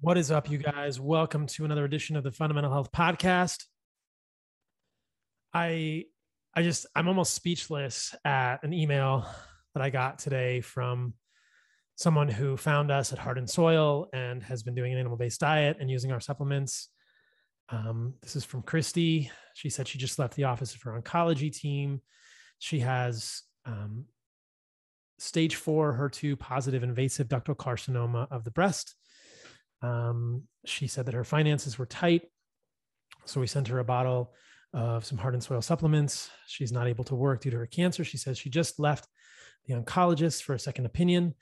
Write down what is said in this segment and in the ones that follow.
What is up, you guys? Welcome to another edition of the Fundamental Health Podcast. I I just I'm almost speechless at an email that I got today from someone who found us at Heart and Soil and has been doing an animal-based diet and using our supplements. Um, this is from Christy. She said she just left the office of her oncology team. She has um, stage four HER2 positive invasive ductal carcinoma of the breast. Um, she said that her finances were tight. So we sent her a bottle of some heart and soil supplements. She's not able to work due to her cancer. She says she just left the oncologist for a second opinion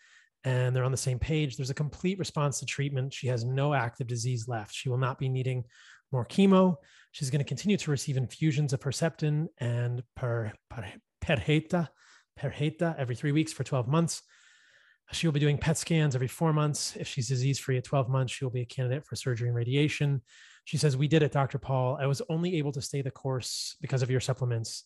and they're on the same page. There's a complete response to treatment. She has no active disease left. She will not be needing more chemo. She's going to continue to receive infusions of Herceptin and per, per, Perjeta, Perjeta every three weeks for 12 months. She will be doing PET scans every four months. If she's disease free at 12 months, she will be a candidate for surgery and radiation. She says, We did it, Dr. Paul. I was only able to stay the course because of your supplements.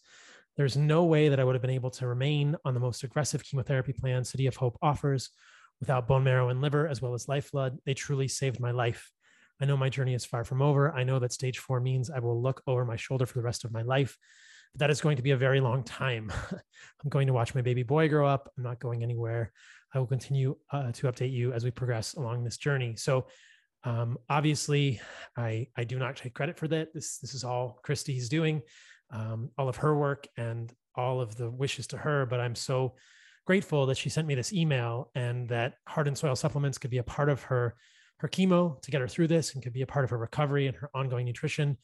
There's no way that I would have been able to remain on the most aggressive chemotherapy plan City of Hope offers without bone marrow and liver, as well as lifeblood. They truly saved my life. I know my journey is far from over. I know that stage four means I will look over my shoulder for the rest of my life. But that is going to be a very long time. I'm going to watch my baby boy grow up. I'm not going anywhere. I will continue uh, to update you as we progress along this journey. So, um, obviously, I I do not take credit for that. This this is all Christy's doing, um, all of her work and all of the wishes to her. But I'm so grateful that she sent me this email and that Heart and Soil supplements could be a part of her her chemo to get her through this and could be a part of her recovery and her ongoing nutrition.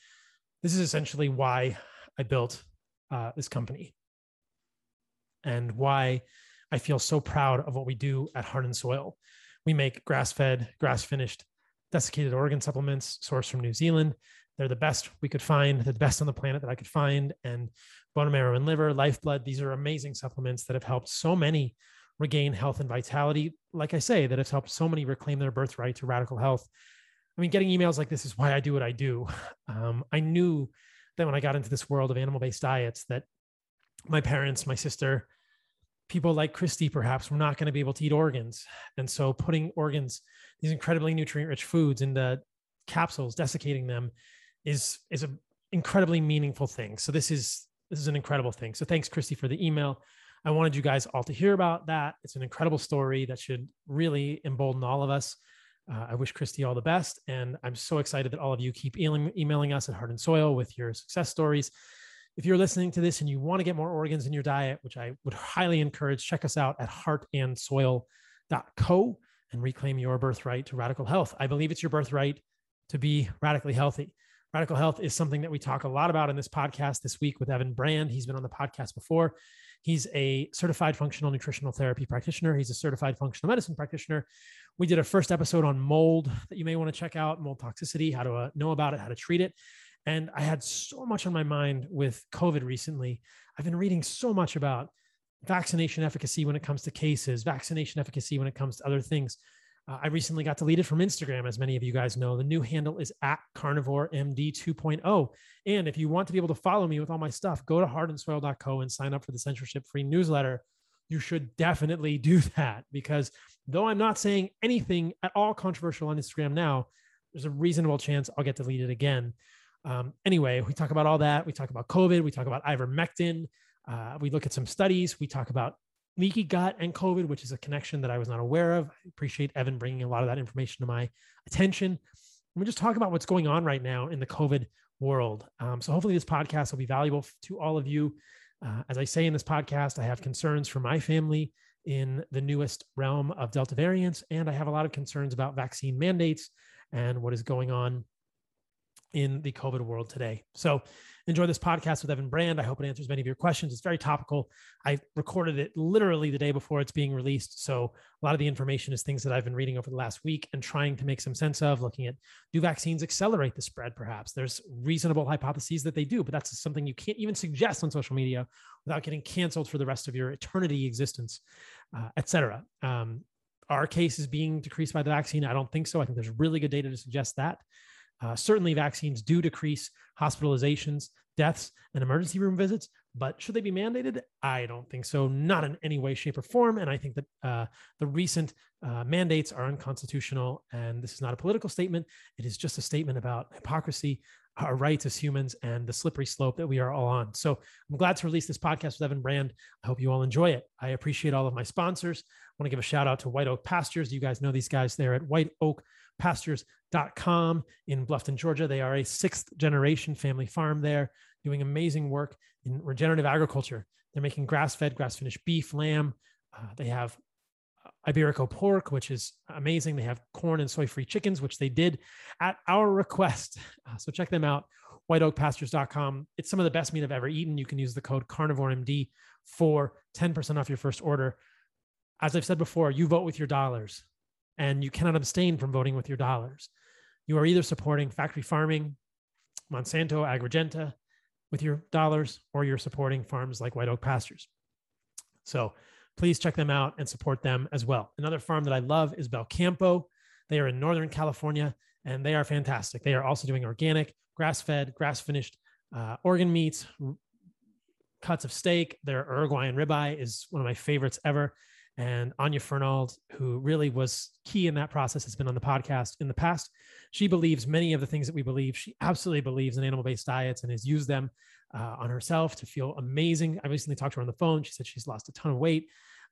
This is essentially why I built uh, this company and why I feel so proud of what we do at Heart and Soil. We make grass fed, grass finished, desiccated organ supplements sourced from New Zealand. They're the best we could find, the best on the planet that I could find. And bone marrow and liver, lifeblood, these are amazing supplements that have helped so many regain health and vitality. Like I say, that have helped so many reclaim their birthright to radical health. I mean, getting emails like this is why I do what I do. Um, I knew that when I got into this world of animal based diets, that my parents, my sister, people like Christy perhaps were not going to be able to eat organs. And so putting organs, these incredibly nutrient rich foods into capsules, desiccating them is is an incredibly meaningful thing. So this is this is an incredible thing. So thanks, Christy, for the email. I wanted you guys all to hear about that. It's an incredible story that should really embolden all of us. Uh, I wish Christy all the best. And I'm so excited that all of you keep emailing, emailing us at Heart and Soil with your success stories if you're listening to this and you want to get more organs in your diet, which I would highly encourage, check us out at heartandsoil.co and reclaim your birthright to radical health. I believe it's your birthright to be radically healthy. Radical health is something that we talk a lot about in this podcast this week with Evan Brand. He's been on the podcast before. He's a certified functional nutritional therapy practitioner. He's a certified functional medicine practitioner. We did a first episode on mold that you may want to check out mold toxicity, how to uh, know about it, how to treat it. And I had so much on my mind with COVID recently. I've been reading so much about vaccination efficacy when it comes to cases, vaccination efficacy when it comes to other things. Uh, I recently got deleted from Instagram, as many of you guys know. The new handle is at carnivore MD 2.0. And if you want to be able to follow me with all my stuff, go to heartandsoil.co and sign up for the censorship free newsletter. You should definitely do that because though I'm not saying anything at all controversial on Instagram now, there's a reasonable chance I'll get deleted again. Um, anyway, we talk about all that. We talk about COVID. We talk about ivermectin. Uh, we look at some studies. We talk about leaky gut and COVID, which is a connection that I was not aware of. I appreciate Evan bringing a lot of that information to my attention. We just talk about what's going on right now in the COVID world. Um, so hopefully this podcast will be valuable to all of you. Uh, as I say in this podcast, I have concerns for my family in the newest realm of Delta variants, and I have a lot of concerns about vaccine mandates and what is going on in the COVID world today. So enjoy this podcast with Evan Brand. I hope it answers many of your questions. It's very topical. I recorded it literally the day before it's being released. So a lot of the information is things that I've been reading over the last week and trying to make some sense of, looking at do vaccines accelerate the spread, perhaps? There's reasonable hypotheses that they do, but that's something you can't even suggest on social media without getting canceled for the rest of your eternity existence, uh, et cetera. Um, are cases being decreased by the vaccine? I don't think so. I think there's really good data to suggest that. Uh, certainly, vaccines do decrease hospitalizations, deaths, and emergency room visits, But should they be mandated? I don't think so, not in any way, shape, or form. And I think that uh, the recent uh, mandates are unconstitutional. And this is not a political statement, it is just a statement about hypocrisy, our rights as humans, and the slippery slope that we are all on. So I'm glad to release this podcast with Evan Brand. I hope you all enjoy it. I appreciate all of my sponsors. I want to give a shout out to White Oak Pastures. You guys know these guys there at White Oak pastures.com in Bluffton, Georgia. They are a sixth generation family farm there doing amazing work in regenerative agriculture. They're making grass fed, grass finished beef, lamb. Uh, they have Iberico pork, which is amazing. They have corn and soy free chickens, which they did at our request. Uh, so check them out, whiteoakpastures.com. It's some of the best meat I've ever eaten. You can use the code CarnivoreMD for 10% off your first order. As I've said before, you vote with your dollars and you cannot abstain from voting with your dollars. You are either supporting factory farming, Monsanto, Agrigenta with your dollars, or you're supporting farms like White Oak Pastures. So please check them out and support them as well. Another farm that I love is Belcampo. They are in Northern California and they are fantastic. They are also doing organic, grass fed, grass finished uh, organ meats, cuts of steak. Their Uruguayan ribeye is one of my favorites ever. And Anya Fernald, who really was key in that process, has been on the podcast in the past. She believes many of the things that we believe. She absolutely believes in animal based diets and has used them uh, on herself to feel amazing. I recently talked to her on the phone. She said she's lost a ton of weight.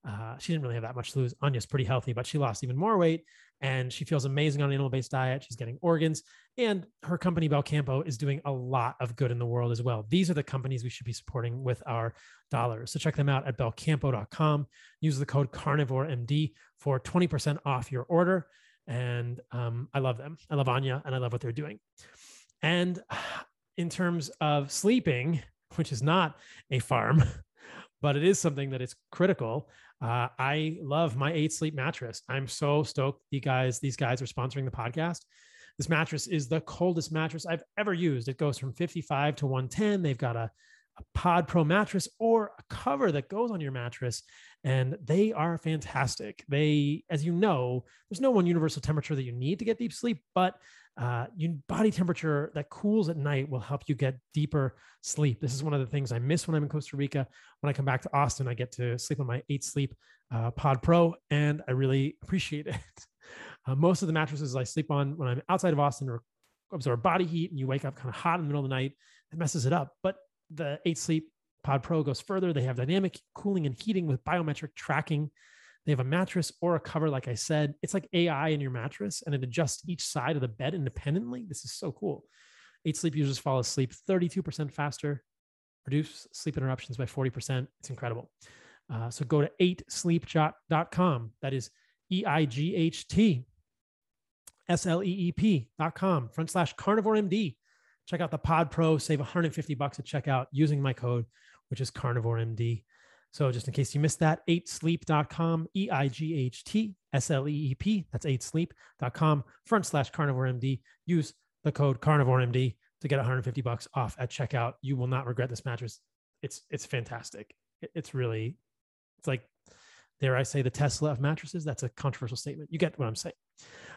Uh, she didn't really have that much to lose. Anya's pretty healthy, but she lost even more weight and she feels amazing on an animal based diet. She's getting organs, and her company, Belcampo, is doing a lot of good in the world as well. These are the companies we should be supporting with our dollars. So check them out at belcampo.com. Use the code CarnivoreMD for 20% off your order. And um, I love them. I love Anya and I love what they're doing. And in terms of sleeping, which is not a farm, but it is something that is critical. Uh, I love my eight sleep mattress. I'm so stoked. You guys, these guys are sponsoring the podcast. This mattress is the coldest mattress I've ever used. It goes from 55 to 110. They've got a, a Pod Pro mattress or a cover that goes on your mattress, and they are fantastic. They, as you know, there's no one universal temperature that you need to get deep sleep, but uh, you, body temperature that cools at night will help you get deeper sleep. This is one of the things I miss when I'm in Costa Rica. When I come back to Austin, I get to sleep on my eight sleep uh, Pod Pro, and I really appreciate it. Uh, most of the mattresses I sleep on when I'm outside of Austin or absorb body heat, and you wake up kind of hot in the middle of the night, it messes it up. But the eight sleep Pod Pro goes further. They have dynamic cooling and heating with biometric tracking. They have a mattress or a cover, like I said. It's like AI in your mattress and it adjusts each side of the bed independently. This is so cool. Eight sleep users fall asleep 32% faster, reduce sleep interruptions by 40%. It's incredible. Uh, so go to 8sleep.com. That is E I G H T S L E E P.com front slash carnivore MD. Check out the Pod Pro, save 150 bucks at checkout using my code, which is carnivore MD. So just in case you missed that, 8sleep.com, E I G H T S L E E P. That's 8sleep.com front slash carnivore MD. Use the code carnivore MD to get 150 bucks off at checkout. You will not regret this mattress. It's it's fantastic. It's really it's like dare I say, the Tesla of mattresses. That's a controversial statement. You get what I'm saying.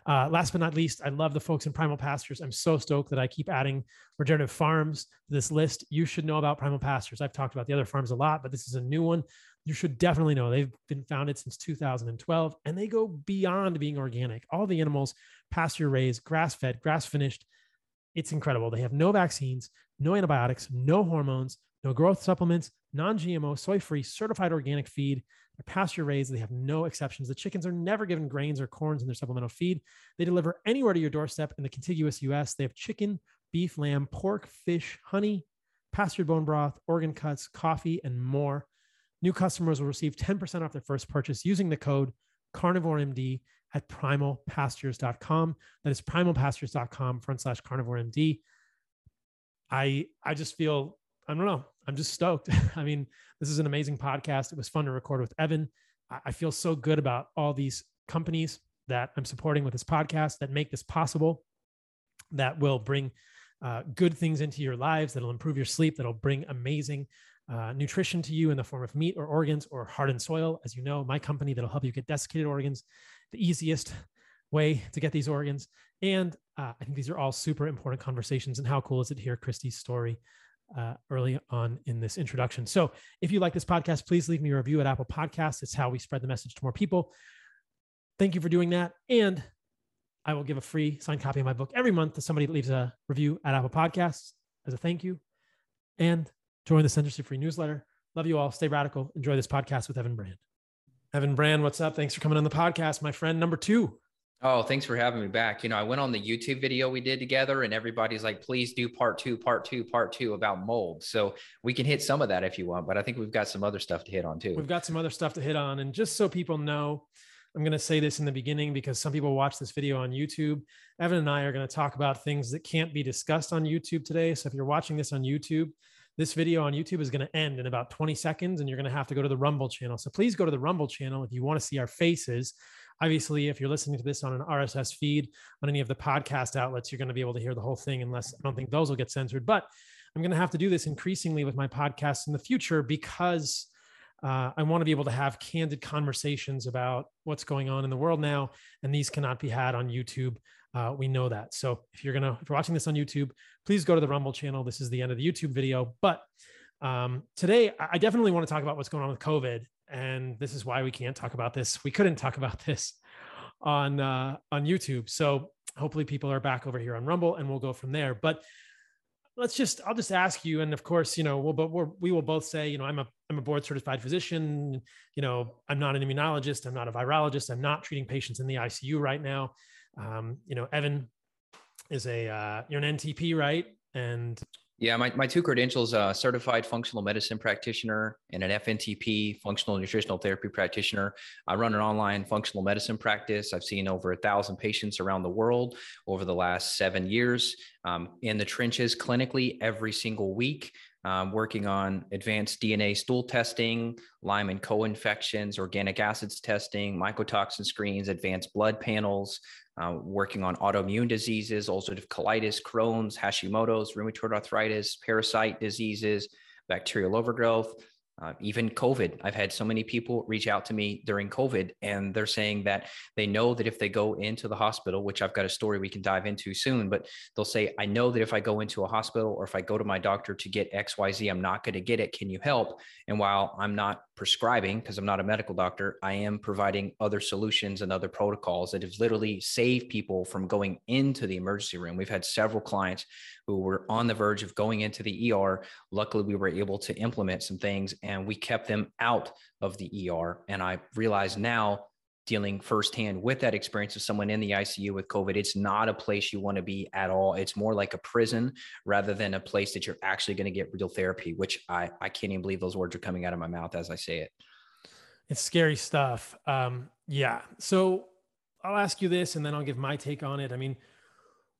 Uh, last but not least, I love the folks in Primal Pastures. I'm so stoked that I keep adding regenerative farms to this list. You should know about Primal Pastures. I've talked about the other farms a lot, but this is a new one. You should definitely know. They've been founded since 2012 and they go beyond being organic. All the animals, pasture raised, grass fed, grass finished. It's incredible. They have no vaccines, no antibiotics, no hormones, no growth supplements, non GMO, soy free, certified organic feed. They're pasture raised. They have no exceptions. The chickens are never given grains or corns in their supplemental feed. They deliver anywhere to your doorstep in the contiguous US. They have chicken, beef, lamb, pork, fish, honey, pastured bone broth, organ cuts, coffee, and more. New customers will receive 10% off their first purchase using the code carnivoremd at primalpastures.com. That is primalpastures.com front slash carnivoremd. I I just feel I don't know. I'm just stoked. I mean, this is an amazing podcast. It was fun to record with Evan. I feel so good about all these companies that I'm supporting with this podcast that make this possible, that will bring uh, good things into your lives, that'll improve your sleep, that'll bring amazing uh, nutrition to you in the form of meat or organs or Heart and Soil. As you know, my company that'll help you get desiccated organs, the easiest way to get these organs. And uh, I think these are all super important conversations. And how cool is it to hear Christy's story uh, early on in this introduction. So if you like this podcast, please leave me a review at Apple Podcasts. It's how we spread the message to more people. Thank you for doing that. And I will give a free signed copy of my book every month to somebody that leaves a review at Apple Podcasts as a thank you. And join the censorship free newsletter. Love you all. Stay radical. Enjoy this podcast with Evan Brand. Evan Brand, what's up? Thanks for coming on the podcast, my friend number two. Oh, thanks for having me back. You know, I went on the YouTube video we did together, and everybody's like, please do part two, part two, part two about mold. So we can hit some of that if you want, but I think we've got some other stuff to hit on too. We've got some other stuff to hit on. And just so people know, I'm going to say this in the beginning because some people watch this video on YouTube. Evan and I are going to talk about things that can't be discussed on YouTube today. So if you're watching this on YouTube, this video on YouTube is going to end in about 20 seconds and you're going to have to go to the Rumble channel. So please go to the Rumble channel if you want to see our faces. Obviously, if you're listening to this on an RSS feed on any of the podcast outlets, you're going to be able to hear the whole thing unless I don't think those will get censored. But I'm going to have to do this increasingly with my podcasts in the future because uh, I want to be able to have candid conversations about what's going on in the world now, and these cannot be had on YouTube. Uh, we know that. So if you're gonna if you're watching this on YouTube, please go to the Rumble channel. This is the end of the YouTube video. But um, today, I definitely want to talk about what's going on with COVID, and this is why we can't talk about this. We couldn't talk about this on uh, on YouTube. So hopefully, people are back over here on Rumble, and we'll go from there. But let's just I'll just ask you, and of course, you know, we'll but we're, we will both say, you know, I'm a I'm a board certified physician. You know, I'm not an immunologist. I'm not a virologist. I'm not treating patients in the ICU right now. Um, you know, Evan is a uh, you're an NTP, right? And yeah, my, my two credentials, uh, certified functional medicine practitioner and an FNTP, functional nutritional therapy practitioner. I run an online functional medicine practice. I've seen over a thousand patients around the world over the last seven years um, in the trenches clinically every single week. Um, working on advanced DNA stool testing, Lyme and co-infections, organic acids testing, mycotoxin screens, advanced blood panels, uh, working on autoimmune diseases, ulcerative colitis, Crohn's, Hashimoto's, rheumatoid arthritis, parasite diseases, bacterial overgrowth, uh, even COVID. I've had so many people reach out to me during COVID, and they're saying that they know that if they go into the hospital, which I've got a story we can dive into soon, but they'll say, I know that if I go into a hospital or if I go to my doctor to get XYZ, I'm not going to get it. Can you help? And while I'm not prescribing, because I'm not a medical doctor, I am providing other solutions and other protocols that have literally saved people from going into the emergency room. We've had several clients who were on the verge of going into the ER. Luckily, we were able to implement some things and we kept them out of the ER. And I realize now, dealing firsthand with that experience of someone in the ICU with COVID, it's not a place you want to be at all. It's more like a prison rather than a place that you're actually going to get real therapy, which I, I can't even believe those words are coming out of my mouth as I say it. It's scary stuff. Um, yeah. So I'll ask you this and then I'll give my take on it. I mean,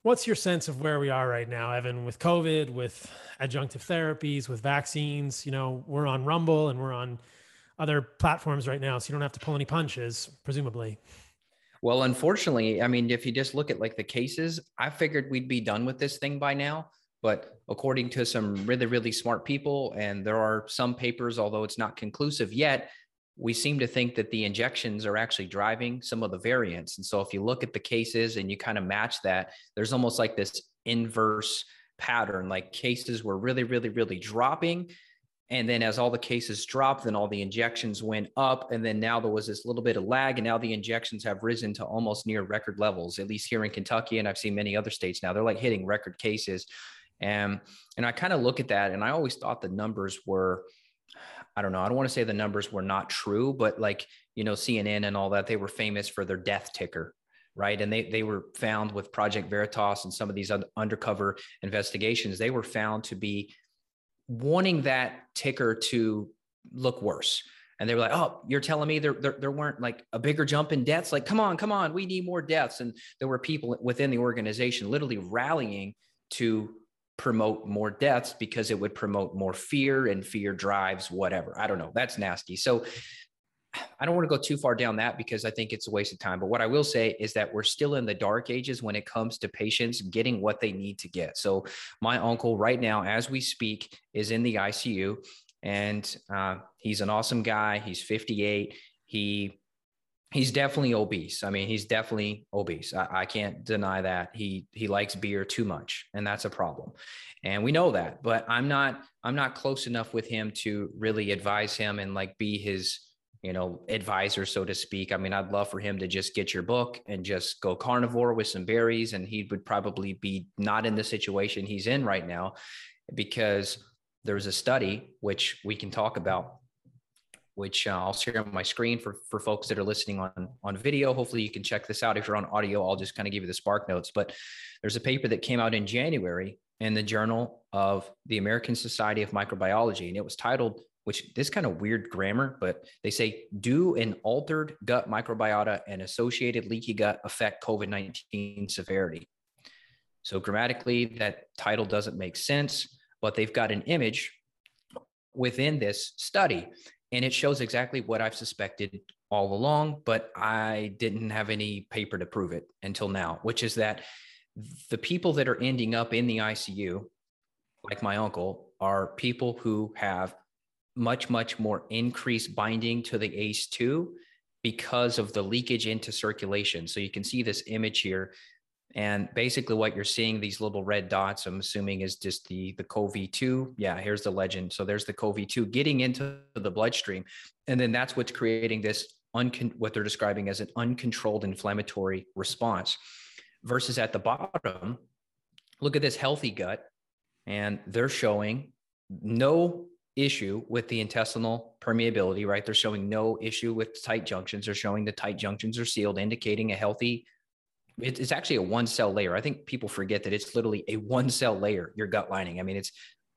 What's your sense of where we are right now, Evan, with COVID, with adjunctive therapies, with vaccines? You know, we're on Rumble and we're on other platforms right now, so you don't have to pull any punches, presumably. Well, unfortunately, I mean, if you just look at like the cases, I figured we'd be done with this thing by now. But according to some really, really smart people, and there are some papers, although it's not conclusive yet, we seem to think that the injections are actually driving some of the variants. And so if you look at the cases and you kind of match that, there's almost like this inverse pattern like cases were really, really, really dropping. And then as all the cases dropped, then all the injections went up. And then now there was this little bit of lag. And now the injections have risen to almost near record levels, at least here in Kentucky. And I've seen many other states now. They're like hitting record cases. And, and I kind of look at that and I always thought the numbers were I don't know. I don't want to say the numbers were not true, but like, you know, CNN and all that, they were famous for their death ticker, right? And they they were found with Project Veritas and some of these undercover investigations, they were found to be wanting that ticker to look worse. And they were like, "Oh, you're telling me there, there there weren't like a bigger jump in deaths? Like, come on, come on, we need more deaths." And there were people within the organization literally rallying to promote more deaths because it would promote more fear and fear drives whatever. I don't know. That's nasty. So I don't want to go too far down that because I think it's a waste of time. But what I will say is that we're still in the dark ages when it comes to patients getting what they need to get. So my uncle right now, as we speak, is in the ICU and uh, he's an awesome guy. He's 58. He he's definitely obese. I mean, he's definitely obese. I, I, can't deny that. He he likes beer too much, and that's a problem. And we know that. But I'm not I'm not close enough with him to really advise him and like be his you know advisor, so to speak. I mean, I'd love for him to just get your book and just go carnivore with some berries, and he would probably be not in the situation he's in right now, because there's a study which we can talk about which uh, I'll share on my screen for, for folks that are listening on, on video. Hopefully you can check this out. If you're on audio, I'll just kind of give you the spark notes. But there's a paper that came out in January in the Journal of the American Society of Microbiology, and it was titled, which this kind of weird grammar, but they say, do an altered gut microbiota and associated leaky gut affect COVID-19 severity? So grammatically, that title doesn't make sense, but they've got an image within this study and it shows exactly what I've suspected all along, but I didn't have any paper to prove it until now, which is that the people that are ending up in the ICU, like my uncle, are people who have much, much more increased binding to the ACE2 because of the leakage into circulation. So you can see this image here and basically what you're seeing, these little red dots, I'm assuming is just the, the CoV2. Yeah, here's the legend. So there's the CoV2 getting into the bloodstream. And then that's what's creating this, uncon- what they're describing as an uncontrolled inflammatory response. Versus at the bottom, look at this healthy gut. And they're showing no issue with the intestinal permeability, right? They're showing no issue with tight junctions. They're showing the tight junctions are sealed, indicating a healthy it's actually a one cell layer. I think people forget that it's literally a one cell layer, your gut lining. I mean, it's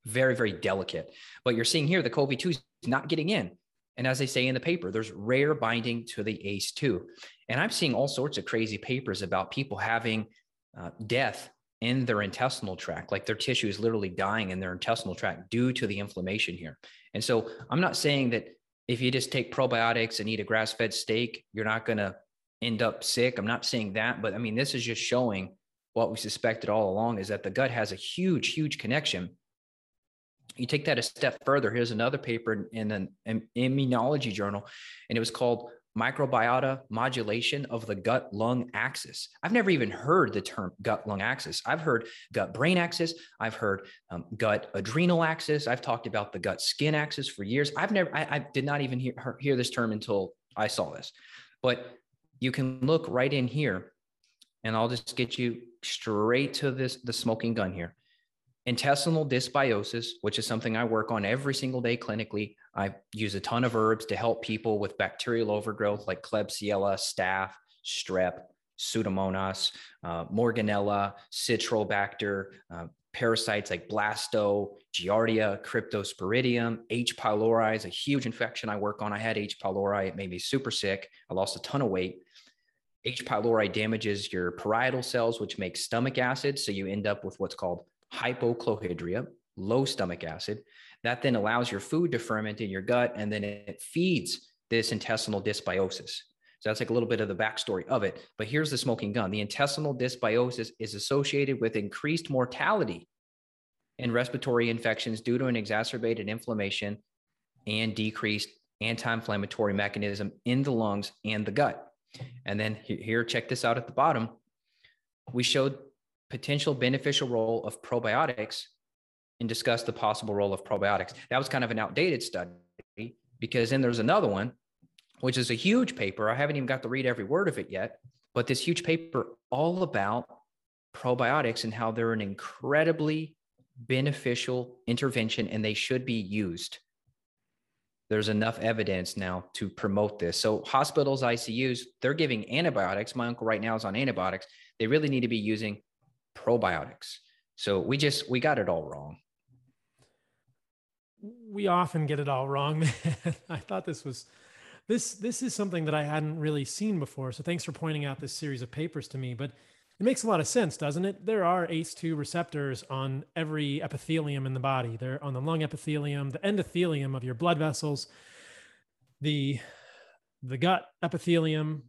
very, very delicate. But you're seeing here the CoV2 is not getting in. And as they say in the paper, there's rare binding to the ACE2. And I'm seeing all sorts of crazy papers about people having uh, death in their intestinal tract, like their tissue is literally dying in their intestinal tract due to the inflammation here. And so I'm not saying that if you just take probiotics and eat a grass fed steak, you're not going to end up sick. I'm not saying that, but I mean, this is just showing what we suspected all along is that the gut has a huge, huge connection. You take that a step further. Here's another paper in an, immunology journal, and it was called Microbiota Modulation of the Gut Lung Axis. I've never even heard the term gut lung axis. I've heard gut brain axis. I've heard um, gut adrenal axis. I've talked about the gut skin axis for years. I've never, I, I did not even hear, hear this term until I saw this. But you can look right in here and I'll just get you straight to this the smoking gun here. Intestinal dysbiosis, which is something I work on every single day clinically. I use a ton of herbs to help people with bacterial overgrowth like Klebsiella, staph, strep, Pseudomonas, uh, Morganella, Citrobacter, uh, parasites like Blasto, Giardia, Cryptosporidium, H. pylori is a huge infection I work on. I had H. pylori. It made me super sick. I lost a ton of weight. H. pylori damages your parietal cells, which makes stomach acid. So you end up with what's called hypochlorhydria, low stomach acid. That then allows your food to ferment in your gut, and then it feeds this intestinal dysbiosis. So that's like a little bit of the backstory of it. But here's the smoking gun the intestinal dysbiosis is associated with increased mortality in respiratory infections due to an exacerbated inflammation and decreased anti inflammatory mechanism in the lungs and the gut. And then here, check this out at the bottom. We showed potential beneficial role of probiotics and discussed the possible role of probiotics. That was kind of an outdated study because then there's another one, which is a huge paper. I haven't even got to read every word of it yet, but this huge paper all about probiotics and how they're an incredibly beneficial intervention and they should be used there's enough evidence now to promote this. So hospitals, ICUs, they're giving antibiotics. My uncle right now is on antibiotics. They really need to be using probiotics. So we just we got it all wrong. We often get it all wrong. I thought this was this this is something that I hadn't really seen before. So thanks for pointing out this series of papers to me. But it makes a lot of sense, doesn't it? There are ACE2 receptors on every epithelium in the body. They're on the lung epithelium, the endothelium of your blood vessels, the the gut epithelium.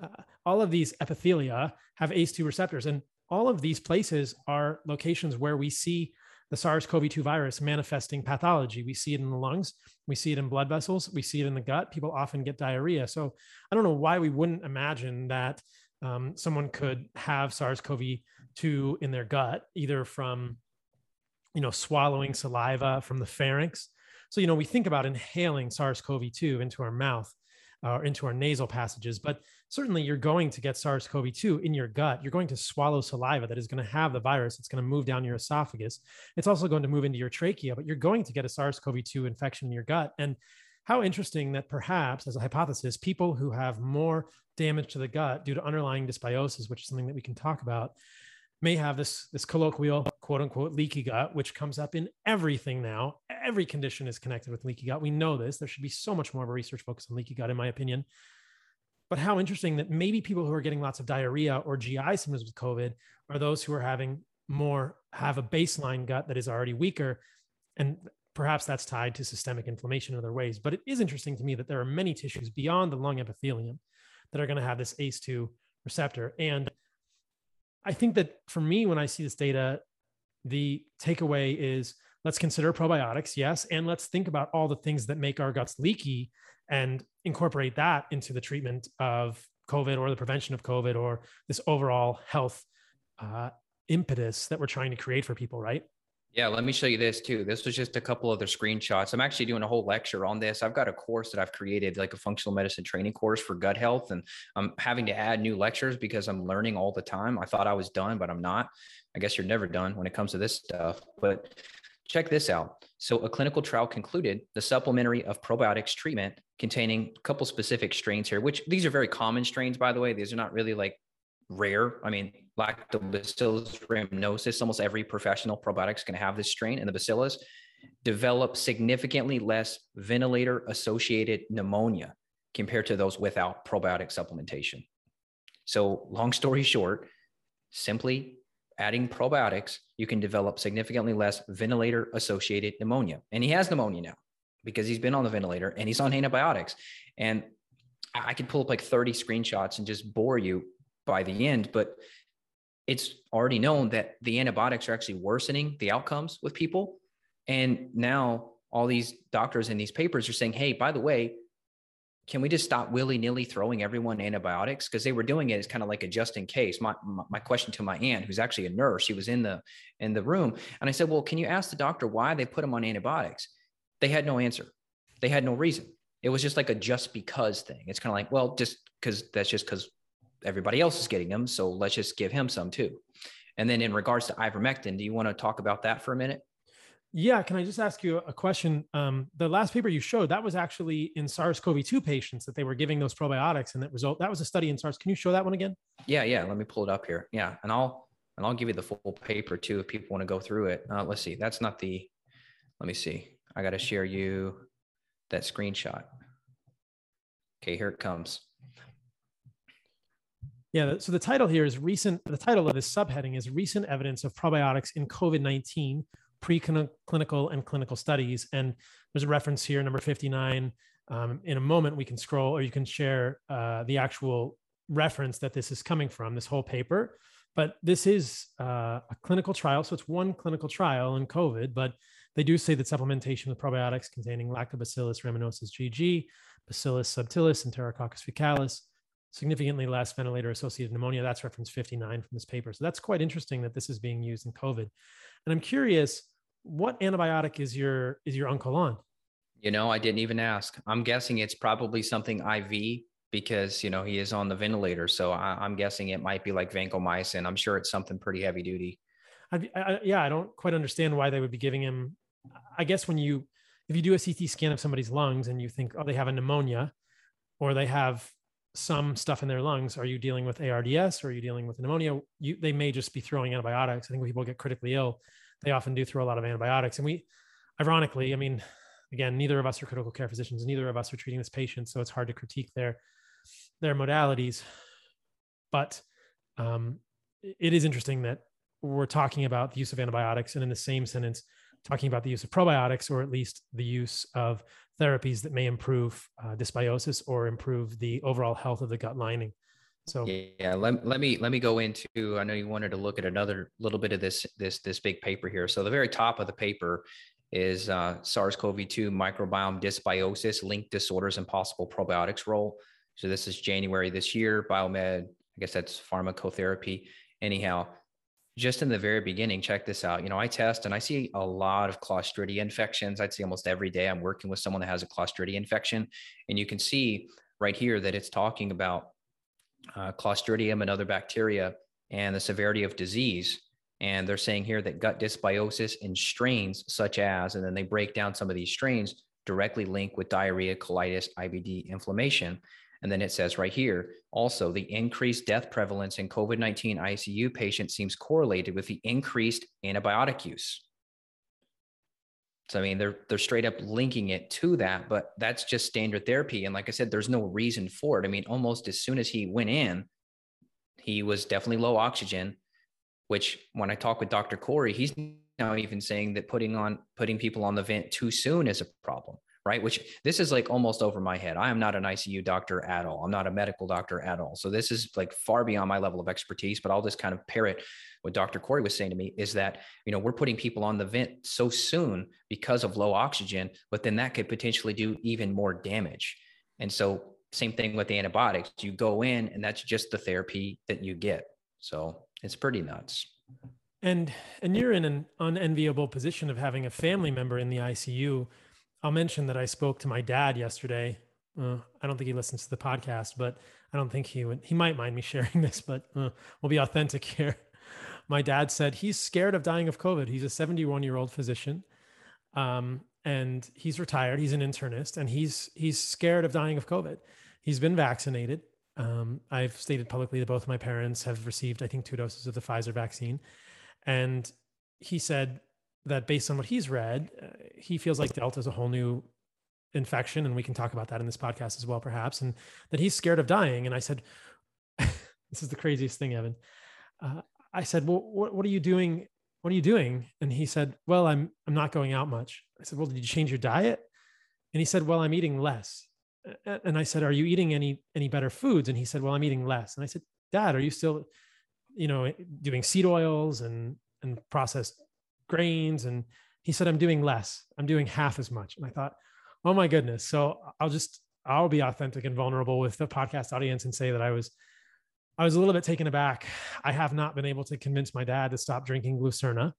Uh, all of these epithelia have ACE2 receptors, and all of these places are locations where we see the SARS-CoV-2 virus manifesting pathology. We see it in the lungs, we see it in blood vessels, we see it in the gut. People often get diarrhea. So I don't know why we wouldn't imagine that um, someone could have SARS-CoV-2 in their gut, either from you know swallowing saliva from the pharynx. So you know we think about inhaling SARS-CoV-2 into our mouth or into our nasal passages, but certainly you're going to get SARS CoV 2 in your gut. You're going to swallow saliva that is going to have the virus. It's going to move down your esophagus. It's also going to move into your trachea, but you're going to get a SARS CoV 2 infection in your gut. And how interesting that perhaps, as a hypothesis, people who have more damage to the gut due to underlying dysbiosis, which is something that we can talk about, may have this this colloquial quote unquote leaky gut which comes up in everything now every condition is connected with leaky gut we know this there should be so much more of a research focus on leaky gut in my opinion but how interesting that maybe people who are getting lots of diarrhea or GI symptoms with COVID are those who are having more, have a baseline gut that is already weaker. And perhaps that's tied to systemic inflammation in other ways. But it is interesting to me that there are many tissues beyond the lung epithelium that are going to have this ACE2 receptor. And I think that for me, when I see this data, the takeaway is let's consider probiotics, yes, and let's think about all the things that make our guts leaky and incorporate that into the treatment of COVID or the prevention of COVID or this overall health uh, impetus that we're trying to create for people, right? Yeah, let me show you this too. This was just a couple other screenshots. I'm actually doing a whole lecture on this. I've got a course that I've created, like a functional medicine training course for gut health. And I'm having to add new lectures because I'm learning all the time. I thought I was done, but I'm not. I guess you're never done when it comes to this stuff. But check this out. So, a clinical trial concluded the supplementary of probiotics treatment containing a couple specific strains here, which these are very common strains, by the way. These are not really like rare. I mean, lactobacillus rhamnosus, almost every professional probiotic is going to have this strain, and the bacillus develop significantly less ventilator associated pneumonia compared to those without probiotic supplementation. So, long story short, simply adding probiotics, you can develop significantly less ventilator associated pneumonia. And he has pneumonia now because he's been on the ventilator and he's on antibiotics. And I could pull up like 30 screenshots and just bore you by the end, but it's already known that the antibiotics are actually worsening the outcomes with people. And now all these doctors in these papers are saying, hey, by the way, can we just stop willy nilly throwing everyone antibiotics? Because they were doing it as kind of like a just in case. My, my, my question to my aunt, who's actually a nurse, she was in the in the room, and I said, "Well, can you ask the doctor why they put them on antibiotics?" They had no answer. They had no reason. It was just like a just because thing. It's kind of like, well, just because that's just because everybody else is getting them, so let's just give him some too. And then in regards to ivermectin, do you want to talk about that for a minute? Yeah, can I just ask you a question? Um, the last paper you showed that was actually in SARS-CoV-2 patients that they were giving those probiotics, and that result that was a study in SARS. Can you show that one again? Yeah, yeah. Let me pull it up here. Yeah, and I'll and I'll give you the full paper too if people want to go through it. Uh, let's see. That's not the. Let me see. I got to share you that screenshot. Okay, here it comes. Yeah, so the title here is recent. The title of this subheading is recent evidence of probiotics in COVID 19 preclinical and clinical studies. And there's a reference here, number 59. Um, in a moment, we can scroll or you can share uh, the actual reference that this is coming from, this whole paper. But this is uh, a clinical trial. So it's one clinical trial in COVID, but they do say that supplementation with probiotics containing Lactobacillus rhamnosus GG, Bacillus subtilis, and Enterococcus faecalis significantly less ventilator associated pneumonia. That's reference 59 from this paper. So that's quite interesting that this is being used in COVID. And I'm curious, what antibiotic is your is your uncle on? You know, I didn't even ask. I'm guessing it's probably something IV because you know he is on the ventilator. So I, am guessing it might be like vancomycin. I'm sure it's something pretty heavy duty. I, I, yeah, I don't quite understand why they would be giving him. I guess when you if you do a CT scan of somebody's lungs and you think oh they have a pneumonia or they have some stuff in their lungs, are you dealing with ARDS or are you dealing with pneumonia? You, they may just be throwing antibiotics. I think when people get critically ill, they often do throw a lot of antibiotics. And we, ironically, I mean, again, neither of us are critical care physicians, neither of us are treating this patient, so it's hard to critique their their modalities. But um, it is interesting that we're talking about the use of antibiotics, and in the same sentence, talking about the use of probiotics, or at least the use of therapies that may improve uh, dysbiosis or improve the overall health of the gut lining. So yeah, let, let me let me go into. I know you wanted to look at another little bit of this this this big paper here. So the very top of the paper is uh, SARS-CoV-2 microbiome dysbiosis, linked disorders, and possible probiotics role. So this is January this year. Biomed, I guess that's pharmacotherapy. Anyhow, just in the very beginning, check this out. You know, I test and I see a lot of Clostridia infections. I'd say almost every day I'm working with someone that has a Clostridia infection. And you can see right here that it's talking about uh, Clostridium and other bacteria and the severity of disease. And they're saying here that gut dysbiosis and strains such as, and then they break down some of these strains directly link with diarrhea, colitis, IBD, inflammation. And then it says right here also the increased death prevalence in COVID 19 ICU patients seems correlated with the increased antibiotic use. So I mean, they're they're straight up linking it to that, but that's just standard therapy. And like I said, there's no reason for it. I mean, almost as soon as he went in, he was definitely low oxygen. Which when I talk with Dr. Kory, he's now even saying that putting on putting people on the vent too soon is a problem right? Which this is like almost over my head. I am not an ICU doctor at all. I'm not a medical doctor at all. So this is like far beyond my level of expertise, but I'll just kind of parrot what Dr. Kory was saying to me is that, you know, we're putting people on the vent so soon because of low oxygen, but then that could potentially do even more damage. And so same thing with the antibiotics. You go in and that's just the therapy that you get. So it's pretty nuts. And and you're in an unenviable position of having a family member in the ICU I'll mention that I spoke to my dad yesterday. Uh, I don't think he listens to the podcast, but I don't think he would. He might mind me sharing this, but uh, we'll be authentic here. My dad said he's scared of dying of COVID. He's a 71 year old physician, um, and he's retired. He's an internist, and he's he's scared of dying of COVID. He's been vaccinated. Um, I've stated publicly that both my parents have received, I think, two doses of the Pfizer vaccine, and he said that based on what he's read, uh, he feels like Delta is a whole new infection, and we can talk about that in this podcast as well, perhaps, and that he's scared of dying. And I said, "This is the craziest thing, Evan." Uh, I said, "Well, what, what are you doing? What are you doing?" And he said, "Well, I'm I'm not going out much." I said, "Well, did you change your diet?" And he said, "Well, I'm eating less." And I said, "Are you eating any any better foods?" And he said, "Well, I'm eating less." And I said, "Dad, are you still, you know, doing seed oils and and processed grains and he said i'm doing less. I'm doing half as much. And i thought oh my goodness. So i'll just i'll be authentic and vulnerable with the podcast audience and say that i was i was a little bit taken aback. I have not been able to convince my dad to stop drinking glucerna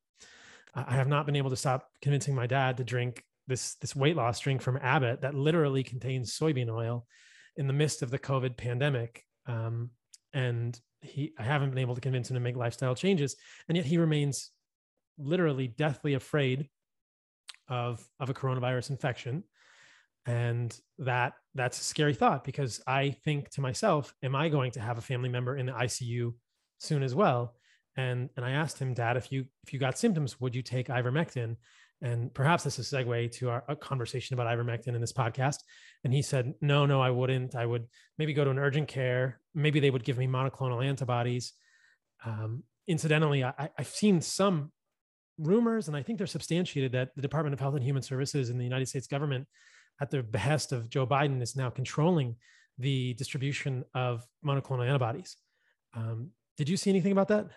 i have not been able to stop convincing my dad to drink this this weight loss drink from abbott that literally contains soybean oil in the midst of the covid pandemic. Um, and he i haven't been able to convince him to make lifestyle changes and yet he remains literally deathly afraid of of a coronavirus infection. And that that's a scary thought because i think to myself am i going to have a family member in the icu soon as well? And and i asked him dad if you if you got symptoms would you take ivermectin? And perhaps this is a segue to our conversation about ivermectin in this podcast. And he said no no i wouldn't. I would maybe go to an urgent care. Maybe they would give me monoclonal antibodies. Um, incidentally I, i've seen some rumors, and I think they're substantiated, that the Department of Health and Human Services in the United States government, at the behest of Joe Biden, is now controlling the distribution of monoclonal antibodies. Um, did you see anything about that?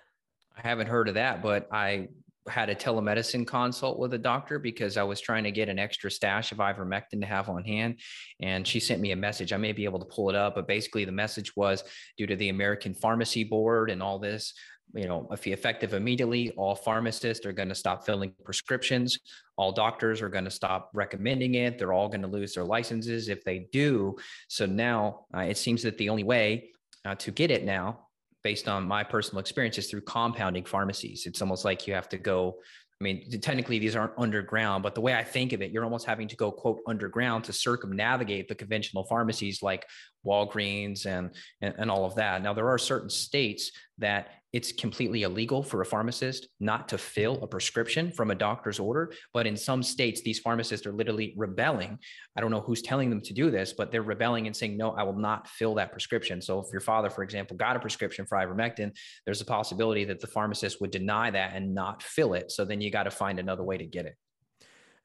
I haven't heard of that, but I had a telemedicine consult with a doctor because I was trying to get an extra stash of ivermectin to have on hand. And she sent me a message. I may be able to pull it up, but basically the message was due to the American Pharmacy Board and all this, you know, if effective immediately, all pharmacists are going to stop filling prescriptions. All doctors are going to stop recommending it. They're all going to lose their licenses if they do. So now uh, it seems that the only way uh, to get it now, based on my personal experience, is through compounding pharmacies. It's almost like you have to go I mean, technically these aren't underground, but the way I think of it, you're almost having to go quote underground to circumnavigate the conventional pharmacies like Walgreens and, and, and all of that. Now there are certain states that it's completely illegal for a pharmacist not to fill a prescription from a doctor's order. But in some states, these pharmacists are literally rebelling. I don't know who's telling them to do this, but they're rebelling and saying, no, I will not fill that prescription. So if your father, for example, got a prescription for ivermectin, there's a possibility that the pharmacist would deny that and not fill it. So then you got to find another way to get it.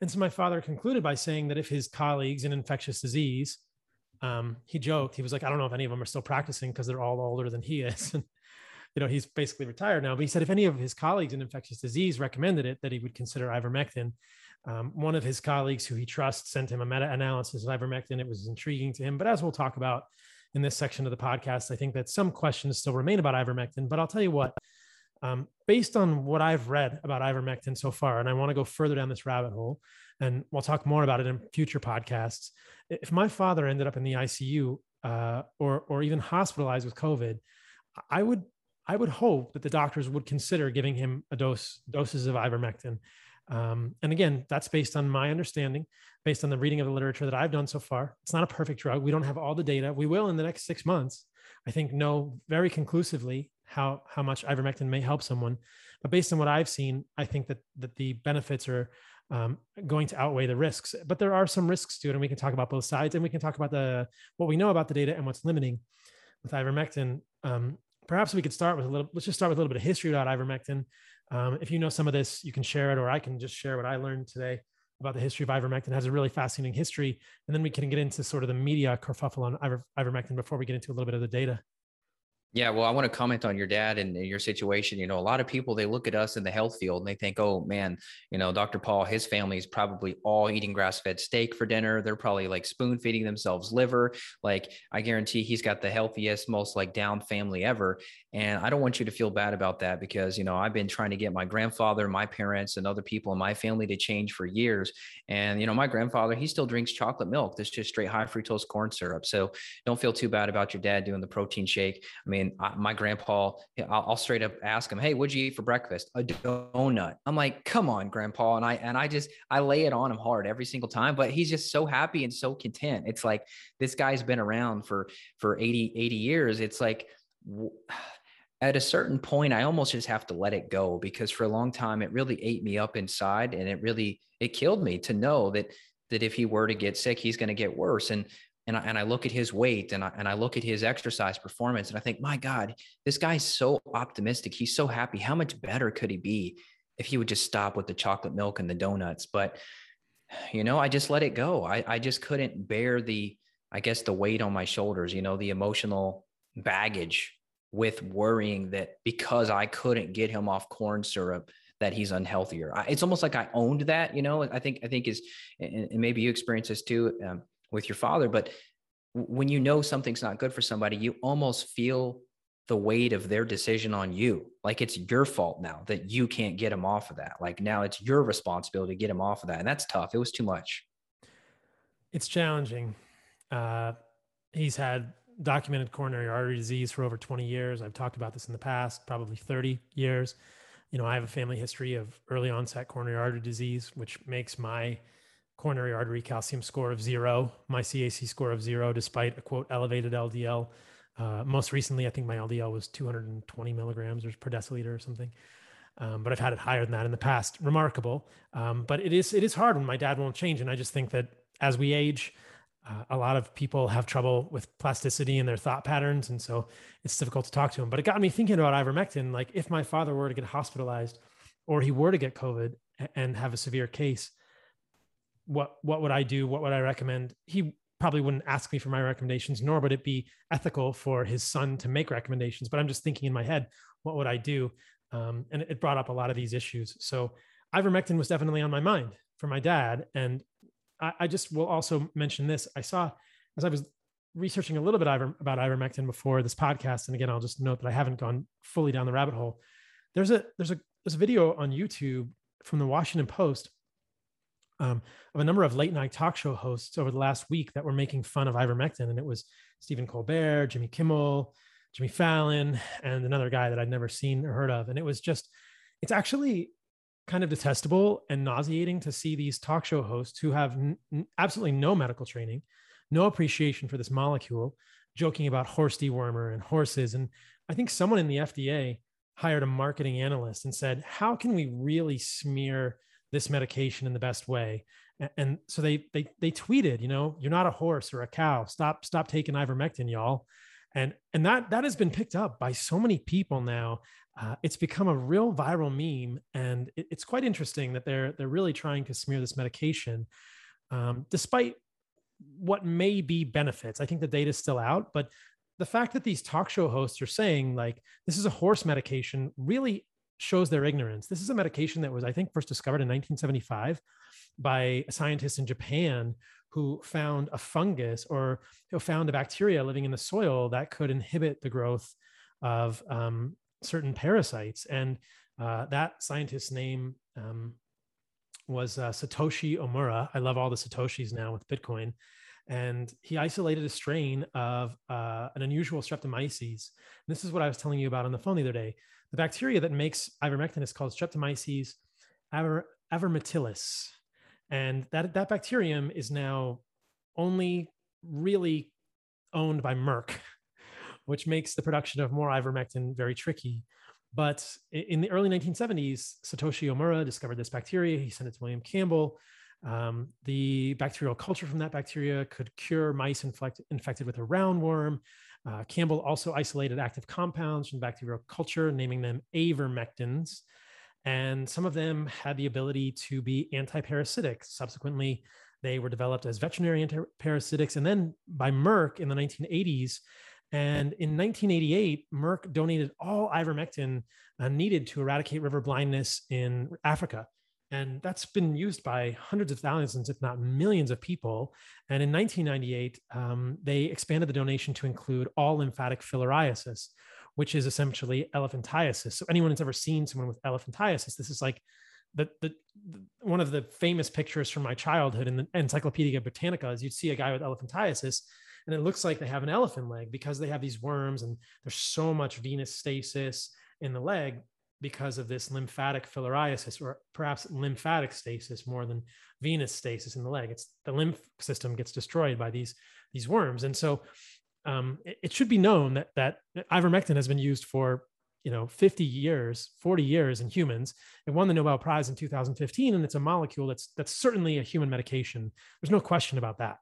And so my father concluded by saying that if his colleagues in infectious disease um, he joked, he was like, I don't know if any of them are still practicing because they're all older than he is. And, you know, he's basically retired now, but he said if any of his colleagues in infectious disease recommended it, that he would consider ivermectin. Um, one of his colleagues who he trusts sent him a meta analysis of ivermectin. It was intriguing to him. But as we'll talk about in this section of the podcast, I think that some questions still remain about ivermectin. But I'll tell you what, um, based on what I've read about ivermectin so far, and I want to go further down this rabbit hole, and we'll talk more about it in future podcasts. If my father ended up in the ICU uh, or or even hospitalized with COVID, I would I would hope that the doctors would consider giving him a dose doses of ivermectin. Um, and again, that's based on my understanding, based on the reading of the literature that I've done so far. It's not a perfect drug. We don't have all the data. We will in the next six months. I think know very conclusively how how much ivermectin may help someone. But based on what I've seen, I think that that the benefits are um, going to outweigh the risks. But there are some risks to it, and we can talk about both sides, and we can talk about the what we know about the data and what's limiting with ivermectin. Um, perhaps we could start with a little. Let's just start with a little bit of history about ivermectin. Um, if you know some of this, you can share it, or I can just share what I learned today about the history of ivermectin. It has a really fascinating history, and then we can get into sort of the media kerfuffle on iver, ivermectin before we get into a little bit of the data. Yeah, well, I want to comment on your dad and your situation. You know, a lot of people they look at us in the health field and they think, "Oh man, you know, Dr. Paul, his family is probably all eating grass-fed steak for dinner. They're probably like spoon-feeding themselves liver. Like, I guarantee he's got the healthiest, most like down family ever." And I don't want you to feel bad about that because, you know, I've been trying to get my grandfather, my parents, and other people in my family to change for years. And, you know, my grandfather, he still drinks chocolate milk. That's just straight high fructose corn syrup. So don't feel too bad about your dad doing the protein shake. I mean, I, my grandpa, I'll, I'll straight up ask him, Hey, what'd you eat for breakfast? A donut. I'm like, come on, grandpa. And I, and I just, I lay it on him hard every single time, but he's just so happy and so content. It's like, this guy's been around for, for 80, 80 years. It's like, at a certain point i almost just have to let it go because for a long time it really ate me up inside and it really it killed me to know that that if he were to get sick he's going to get worse and and I, and I look at his weight and I, and I look at his exercise performance and I think my god this guy's so optimistic he's so happy how much better could he be if he would just stop with the chocolate milk and the donuts but you know I just let it go I I just couldn't bear the I guess the weight on my shoulders you know the emotional baggage with worrying that because I couldn't get him off corn syrup that he's unhealthier. I, it's almost like I owned that, you know. I think I think is, and, and maybe you experience this too um, with your father. But when you know something's not good for somebody, you almost feel the weight of their decision on you. Like it's your fault now that you can't get him off of that. Like now it's your responsibility to get him off of that, and that's tough. It was too much. It's challenging. Uh, he's had documented coronary artery disease for over 20 years. I've talked about this in the past, probably 30 years. You know, I have a family history of early onset coronary artery disease, which makes my coronary artery calcium score of zero, my CAC score of zero, despite a quote elevated LDL. Uh, most recently, I think my LDL was 220 milligrams or per deciliter or something. Um, but I've had it higher than that in the past. Remarkable. Um, but it is it is hard when my dad won't change, and I just think that as we age, uh, a lot of people have trouble with plasticity in their thought patterns. And so it's difficult to talk to them. But it got me thinking about ivermectin. Like, if my father were to get hospitalized or he were to get COVID and have a severe case, what, what would I do? What would I recommend? He probably wouldn't ask me for my recommendations, nor would it be ethical for his son to make recommendations. But I'm just thinking in my head, what would I do? Um, and it brought up a lot of these issues. So ivermectin was definitely on my mind for my dad. And I, I just will also mention this. I saw as I was researching a little bit about ivermectin before this podcast, and again, I'll just note that I haven't gone fully down the rabbit hole. There's a there's a there's a video on YouTube from the Washington Post um, of a number of late night talk show hosts over the last week that were making fun of ivermectin, and it was Stephen Colbert, Jimmy Kimmel, Jimmy Fallon, and another guy that I'd never seen or heard of, and it was just it's actually kind of detestable and nauseating to see these talk show hosts who have n- absolutely no medical training, no appreciation for this molecule, joking about horse dewormer and horses. And I think someone in the FDA hired a marketing analyst and said, "How can we really smear this medication in the best way?" And so they they they tweeted, you know, you're not a horse or a cow. Stop stop taking ivermectin, y'all. And and that that has been picked up by so many people now uh, it's become a real viral meme, and it, it's quite interesting that they're they're really trying to smear this medication, um, despite what may be benefits. I think the data is still out, but the fact that these talk show hosts are saying like this is a horse medication really shows their ignorance. This is a medication that was, I think, first discovered in 1975 by a scientist in Japan who found a fungus or who found a bacteria living in the soil that could inhibit the growth of um, certain parasites. And uh, that scientist's name um, was uh, Satoshi Omura. I love all the Satoshis now with Bitcoin. And he isolated a strain of uh, an unusual streptomyces. And this is what I was telling you about on the phone the other day. The bacteria that makes ivermectin is called Streptomyces aver-. And that, that bacterium is now only really owned by Merck, which makes the production of more ivermectin very tricky. But in the early 1970s, Satoshi Omura discovered this bacteria. He sent it to William Campbell. Um, the bacterial culture from that bacteria could cure mice infected with a roundworm. Uh, Campbell also isolated active compounds from bacterial culture, naming them avermectins. And some of them had the ability to be antiparasitic. Subsequently, they were developed as veterinary antiparasitics. And then by Merck in the 1980s, and in 1988, Merck donated all ivermectin uh, needed to eradicate river blindness in Africa. And that's been used by hundreds of thousands, if not millions of people. And in 1998, um, they expanded the donation to include all lymphatic filariasis, which is essentially elephantiasis. So anyone who's ever seen someone with elephantiasis, this is like the, the, the, one of the famous pictures from my childhood in the Encyclopedia Britannica is you'd see a guy with elephantiasis and it looks like they have an elephant leg because they have these worms and there's so much venous stasis in the leg because of this lymphatic filariasis or perhaps lymphatic stasis more than venous stasis in the leg. It's the lymph system gets destroyed by these these worms. And so um, it, it, should be known that that ivermectin has been used for you know 50 years 40 years in humans. It won the nobel prize in 2015 and it's a molecule that's that's certainly a human medication. There's no question about that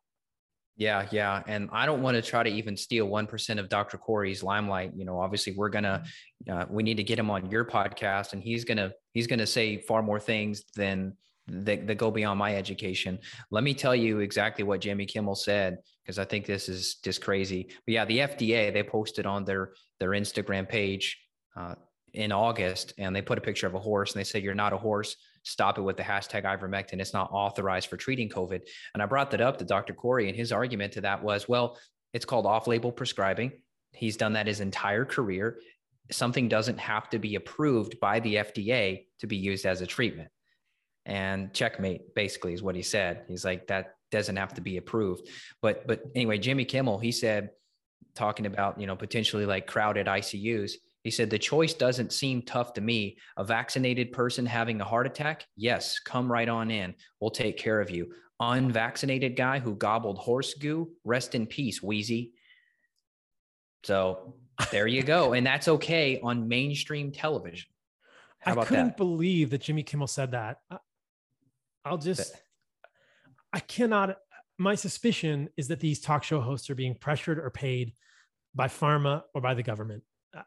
yeah, yeah. And I don't want to try to even steal 1% of Dr. Kory's limelight. You know, obviously we're going to, uh, we need to get him on your podcast and he's going to, he's going to say far more things than that, that go beyond my education. Let me tell you exactly what Jimmy Kimmel said, because I think this is just crazy. But yeah, the FDA, they posted on their, their Instagram page uh, in August and they put a picture of a horse and they said, you're not a horse stop it with the hashtag ivermectin. It's not authorized for treating COVID. And I brought that up to Dr. Kory, and his argument to that was, well, it's called off label prescribing. He's done that his entire career. Something doesn't have to be approved by the FDA to be used as a treatment. And checkmate basically is what he said. He's like, that doesn't have to be approved. But but anyway, Jimmy Kimmel, he said, talking about, you know, potentially like crowded ICUs, he said, The choice doesn't seem tough to me. A vaccinated person having a heart attack? Yes, come right on in. We'll take care of you. Unvaccinated guy who gobbled horse goo? Rest in peace, Wheezy. So there you go. and that's okay on mainstream television. How I couldn't that? believe that Jimmy Kimmel said that. I'll just, I cannot. My suspicion is that these talk show hosts are being pressured or paid by pharma or by the government.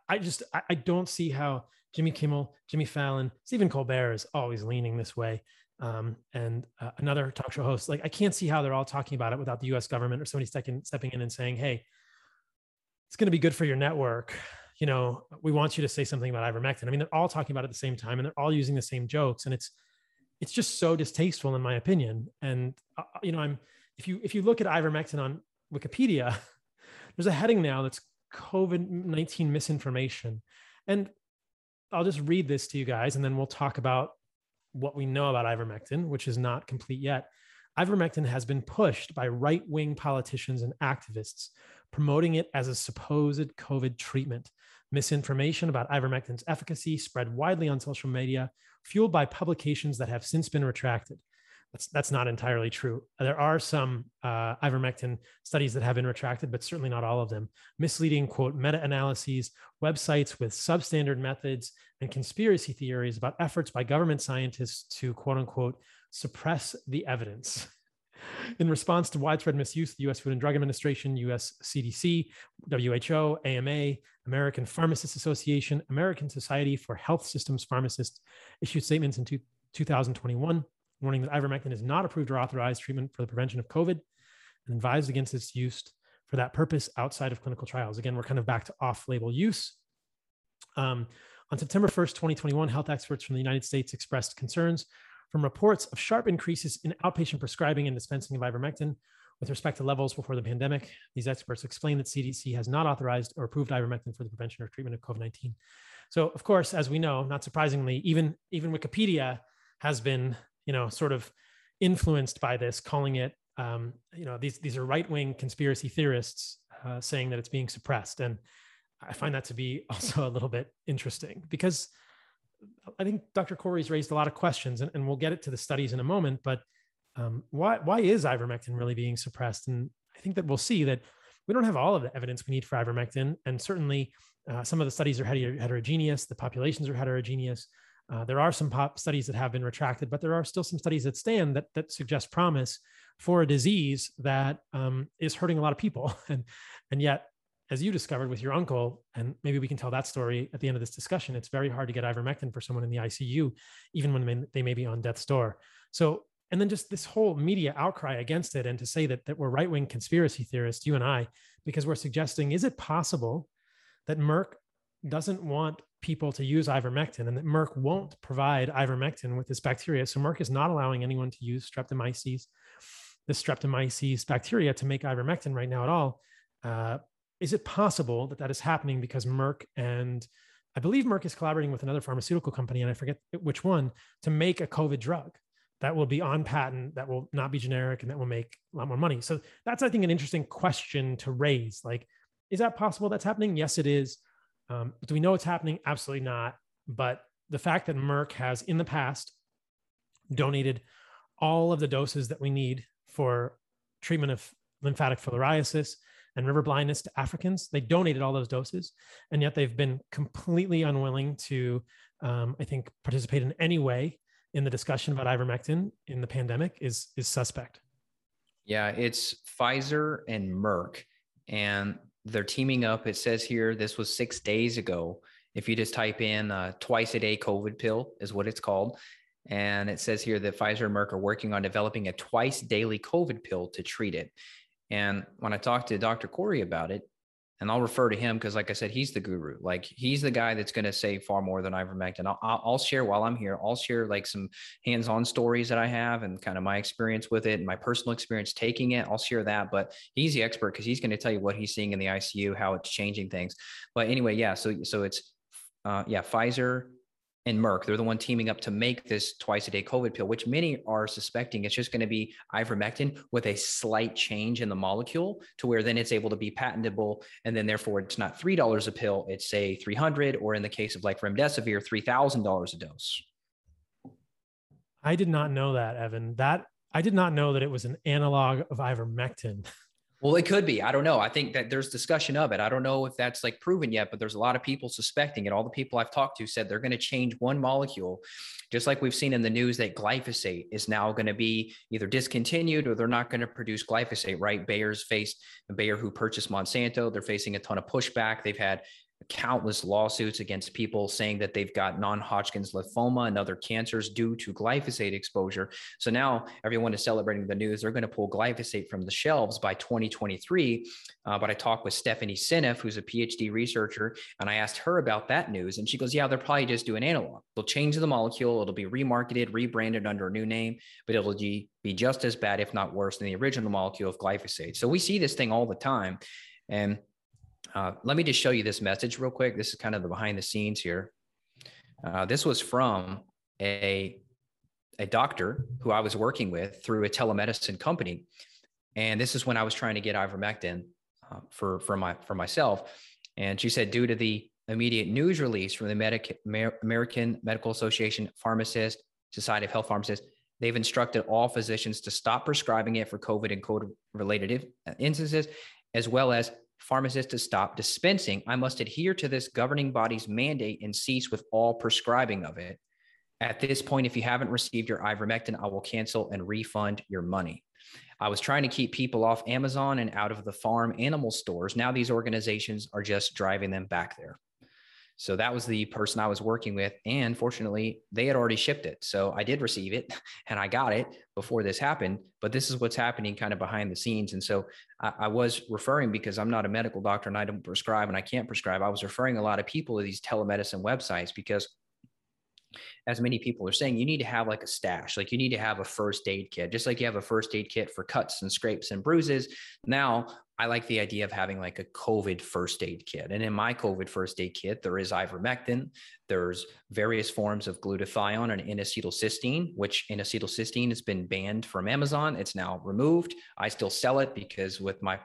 I just I don't see how Jimmy Kimmel, Jimmy Fallon, Stephen Colbert is always leaning this way. Um, and uh, another talk show host, like I can't see how they're all talking about it without the U.S. government or somebody stepping stepping in and saying, "Hey, it's going to be good for your network." You know, we want you to say something about ivermectin. I mean, they're all talking about it at the same time, and they're all using the same jokes, and it's it's just so distasteful in my opinion. And uh, you know, I'm if you if you look at ivermectin on Wikipedia, there's a heading now that's COVID 19 misinformation. And I'll just read this to you guys and then we'll talk about what we know about ivermectin, which is not complete yet. Ivermectin has been pushed by right wing politicians and activists, promoting it as a supposed COVID treatment. Misinformation about ivermectin's efficacy spread widely on social media, fueled by publications that have since been retracted. That's, that's not entirely true. There are some uh, ivermectin studies that have been retracted, but certainly not all of them. Misleading, quote, meta analyses, websites with substandard methods, and conspiracy theories about efforts by government scientists to, quote unquote, suppress the evidence. In response to widespread misuse, the US Food and Drug Administration, US CDC, WHO, AMA, American Pharmacists Association, American Society for Health Systems Pharmacists issued statements in two, 2021 warning that ivermectin is not approved or authorized treatment for the prevention of COVID. and advised against its use for that purpose outside of clinical trials. Again, we're kind of back to off label use. Um, on September 1st, 2021, health experts from the United States expressed concerns from reports of sharp increases in outpatient prescribing and dispensing of ivermectin with respect to levels before the pandemic. These experts explained that CDC has not authorized or approved ivermectin for the prevention or treatment of COVID 19. So, of course, as we know, not surprisingly, even, even Wikipedia has been, you know, sort of influenced by this, calling it, um, you know, these, these are right wing conspiracy theorists uh, saying that it's being suppressed. And I find that to be also a little bit interesting because I think Dr. Kory's raised a lot of questions, and, and we'll get it to the studies in a moment. But um, why why is ivermectin really being suppressed? And I think that we'll see that we don't have all of the evidence we need for ivermectin, and certainly uh, some of the studies are heterogeneous. The populations are heterogeneous. Uh, there are some pop studies that have been retracted, but there are still some studies that stand that that suggest promise for a disease that um, is hurting a lot of people, and and yet as you discovered with your uncle, and maybe we can tell that story at the end of this discussion, it's very hard to get ivermectin for someone in the ICU, even when they may be on death's door. So, and then just this whole media outcry against it, and to say that, that we're right wing conspiracy theorists, you and I, because we're suggesting, is it possible that Merck doesn't want people to use ivermectin and that Merck won't provide ivermectin with this bacteria? So, Merck is not allowing anyone to use streptomyces, this streptomyces bacteria to make ivermectin right now at all. Uh, is it possible that that is happening because Merck and I believe Merck is collaborating with another pharmaceutical company, and I forget which one, to make a COVID drug that will be on patent, that will not be generic, and that will make a lot more money. So that's, I think, an interesting question to raise. Like, is that possible that's happening? Yes, it is. Um, do we know it's happening? Absolutely not. But the fact that Merck has in the past donated all of the doses that we need for treatment of lymphatic filariasis and river blindness to Africans. They donated all those doses, and yet they've been completely unwilling to, um, I think, participate in any way in the discussion about ivermectin in the pandemic is is suspect. Yeah, it's Pfizer and Merck, and they're teaming up. It says here this was six days ago. If you just type in uh, twice a day COVID pill, is what it's called. And it says here that Pfizer and Merck are working on developing a twice daily COVID pill to treat it. And when I talked to Dr. Kory about it, and I'll refer to him because, like I said, he's the guru. Like he's the guy that's going to say far more than ivermectin. I'll, I'll share while I'm here. I'll share like some hands-on stories that I have and kind of my experience with it and my personal experience taking it. I'll share that. But he's the expert because he's going to tell you what he's seeing in the ICU, how it's changing things. But anyway, yeah. So so it's uh, yeah, Pfizer, and Merck. They're the one teaming up to make this twice a day COVID pill, which many are suspecting it's just going to be ivermectin with a slight change in the molecule to where then it's able to be patentable. And then therefore it's not $3 a pill, it's say 300 or in the case of like remdesivir, $3,000 a dose. I did not know that, Evan. That I did not know that it was an analog of ivermectin. Well, it could be. I don't know. I think that there's discussion of it. I don't know if that's like proven yet, but there's a lot of people suspecting it. All the people I've talked to said they're going to change one molecule, just like we've seen in the news that glyphosate is now going to be either discontinued or they're not going to produce glyphosate, right? Bayer's faced Bayer who purchased Monsanto. They're facing a ton of pushback. They've had countless lawsuits against people saying that they've got non-Hodgkin's lymphoma and other cancers due to glyphosate exposure. So now everyone is celebrating the news. They're going to pull glyphosate from the shelves by 2023. Uh, but I talked with Stephanie Seneff, who's a PhD researcher, and I asked her about that news. And she goes, yeah, they're probably just doing an analog. They'll change the molecule. It'll be remarketed, rebranded under a new name, but it'll be just as bad, if not worse, than the original molecule of glyphosate. So we see this thing all the time. And uh, let me just show you this message real quick. This is kind of the behind the scenes here. Uh, this was from a, a doctor who I was working with through a telemedicine company. And this is when I was trying to get ivermectin uh, for, for, my, for myself. And she said, due to the immediate news release from the Medic- American Medical Association Pharmacist, Society of Health Pharmacists, they've instructed all physicians to stop prescribing it for COVID and COVID related instances, as well as pharmacists to stop dispensing. I must adhere to this governing body's mandate and cease with all prescribing of it. At this point, if you haven't received your ivermectin, I will cancel and refund your money. I was trying to keep people off Amazon and out of the farm animal stores. Now these organizations are just driving them back there. So that was the person I was working with. And fortunately, they had already shipped it. So I did receive it and I got it before this happened. But this is what's happening kind of behind the scenes. And so I, I was referring because I'm not a medical doctor and I don't prescribe and I can't prescribe. I was referring a lot of people to these telemedicine websites because as many people are saying, you need to have like a stash, like you need to have a first aid kit, just like you have a first aid kit for cuts and scrapes and bruises. Now, I like the idea of having like a COVID first aid kit. And in my COVID first aid kit, there is ivermectin, there's various forms of glutathione and N-acetylcysteine, which N-acetylcysteine has been banned from Amazon. It's now removed. I still sell it because with my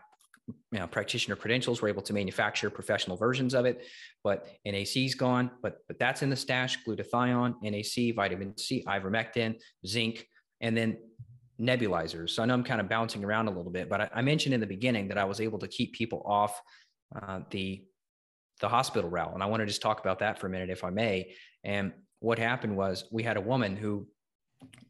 you know, practitioner credentials, we're able to manufacture professional versions of it. But NAC's gone, but but that's in the stash: glutathione, NAC, vitamin C, ivermectin, zinc, and then nebulizers. So I know I'm kind of bouncing around a little bit, but I, I mentioned in the beginning that I was able to keep people off uh, the the hospital route, and I want to just talk about that for a minute, if I may. And what happened was we had a woman who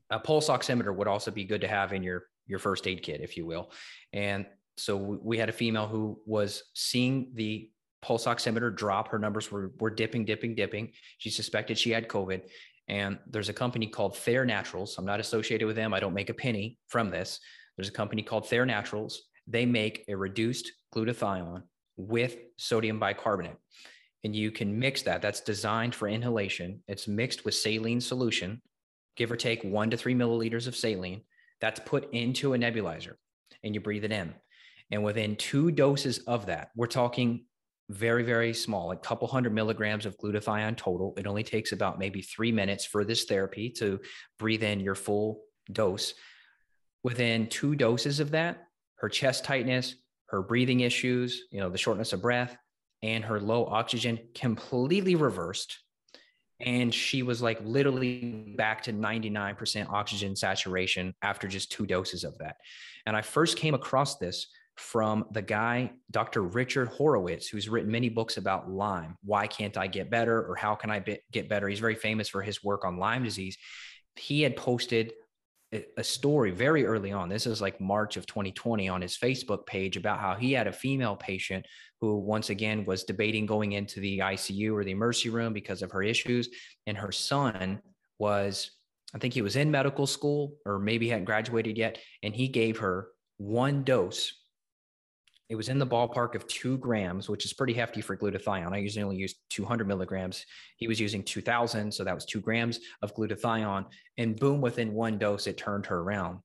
a pulse oximeter would also be good to have in your your first aid kit, if you will. And so we had a female who was seeing the pulse oximeter drop. Her numbers were, were dipping, dipping, dipping. She suspected she had COVID. And there's a company called Fair Naturals. I'm not associated with them. I don't make a penny from this. There's a company called Fair Naturals. They make a reduced glutathione with sodium bicarbonate. And you can mix that. That's designed for inhalation. It's mixed with saline solution, give or take one to three milliliters of saline. That's put into a nebulizer and you breathe it in. And within two doses of that, we're talking very, very small, a couple hundred milligrams of glutathione total. It only takes about maybe three minutes for this therapy to breathe in your full dose. Within two doses of that, her chest tightness, her breathing issues, you know, the shortness of breath, and her low oxygen completely reversed. And she was like literally back to 99% oxygen saturation after just two doses of that. And I first came across this from the guy, Dr. Richard Horowitz, who's written many books about Lyme. Why can't I get better? Or how can I be, get better? He's very famous for his work on Lyme disease. He had posted a story very early on. This is like March of 2020 on his Facebook page about how he had a female patient who, once again, was debating going into the ICU or the emergency room because of her issues. And her son was, I think he was in medical school or maybe hadn't graduated yet. And he gave her one dose it was in the ballpark of two grams, which is pretty hefty for glutathione. I usually only use 200 milligrams. He was using 2000. So that was two grams of glutathione. And boom, within one dose, it turned her around.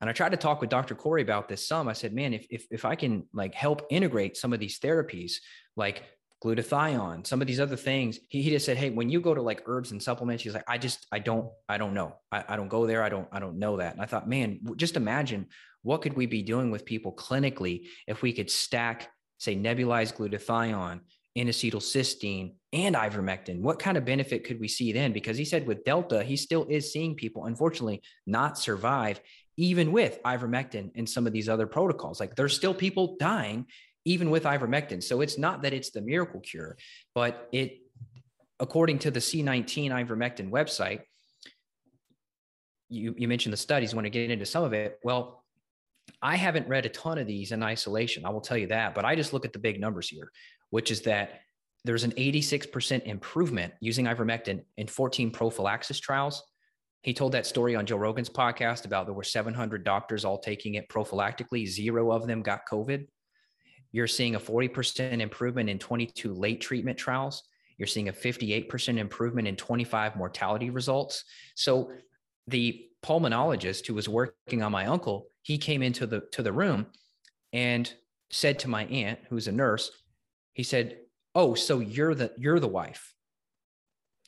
And I tried to talk with Dr. Kory about this some. I said, man, if, if, if I can like help integrate some of these therapies, like glutathione, some of these other things, he, he just said, Hey, when you go to like herbs and supplements, he's like, I just, I don't, I don't know. I, I don't go there. I don't, I don't know that. And I thought, man, just imagine what could we be doing with people clinically if we could stack, say, nebulized glutathione, N-acetylcysteine, and ivermectin? What kind of benefit could we see then? Because he said with Delta, he still is seeing people, unfortunately, not survive, even with ivermectin and some of these other protocols. Like there's still people dying, even with ivermectin. So it's not that it's the miracle cure, but it, according to the C19 ivermectin website, you, you mentioned the studies, want to get into some of it. Well, I haven't read a ton of these in isolation. I will tell you that, but I just look at the big numbers here, which is that there's an 86% improvement using ivermectin in 14 prophylaxis trials. He told that story on Joe Rogan's podcast about there were 700 doctors all taking it prophylactically. Zero of them got COVID. You're seeing a 40% improvement in 22 late treatment trials. You're seeing a 58% improvement in 25 mortality results. So the pulmonologist who was working on my uncle he came into the to the room and said to my aunt who's a nurse he said oh so you're the you're the wife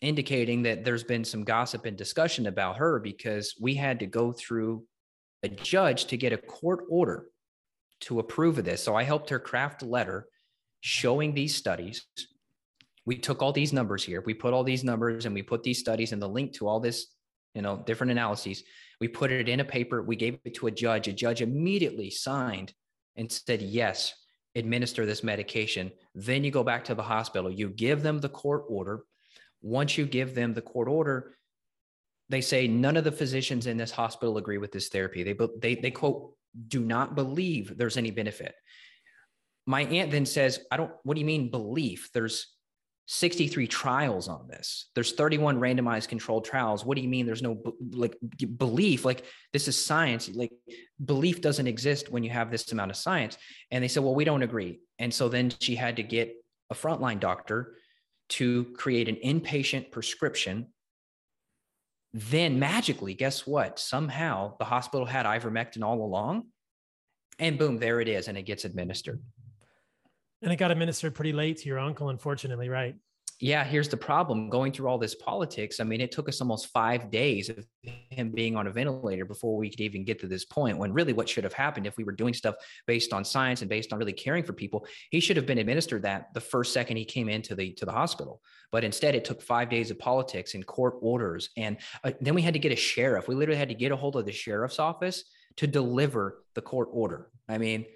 indicating that there's been some gossip and discussion about her because we had to go through a judge to get a court order to approve of this. So i helped her craft a letter showing these studies. We took all these numbers here. We put all these numbers and we put these studies and the link to all this you know different analyses we put it in a paper, we gave it to a judge. A judge immediately signed and said, yes, administer this medication. Then you go back to the hospital, you give them the court order. Once you give them the court order, they say none of the physicians in this hospital agree with this therapy. They, they, they quote, do not believe there's any benefit. My aunt then says, I don't, what do you mean belief? There's 63 trials on this. There's 31 randomized controlled trials. What do you mean there's no like belief? Like this is science. Like belief doesn't exist when you have this amount of science. And they said, well, we don't agree. And so then she had to get a frontline doctor to create an inpatient prescription. Then magically, guess what? Somehow the hospital had ivermectin all along. And boom, there it is. And it gets administered. And it got administered pretty late to your uncle, unfortunately, right? Yeah, here's the problem going through all this politics. I mean, it took us almost five days of him being on a ventilator before we could even get to this point. When really, what should have happened if we were doing stuff based on science and based on really caring for people, he should have been administered that the first second he came into the to the hospital. But instead, it took five days of politics and court orders, and uh, then we had to get a sheriff. We literally had to get a hold of the sheriff's office to deliver the court order. I mean,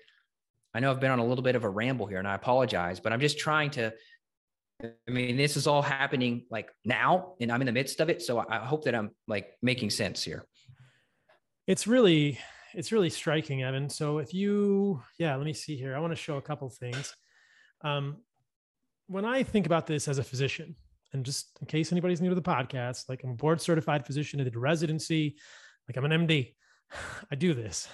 I know I've been on a little bit of a ramble here and I apologize, but I'm just trying to. I mean, this is all happening like now and I'm in the midst of it. So I hope that I'm like making sense here. It's really, it's really striking, Evan. So if you, yeah, let me see here. I want to show a couple things. Um, when I think about this as a physician, and just in case anybody's new to the podcast, like I'm a board certified physician, I did residency, like I'm an MD. I do this.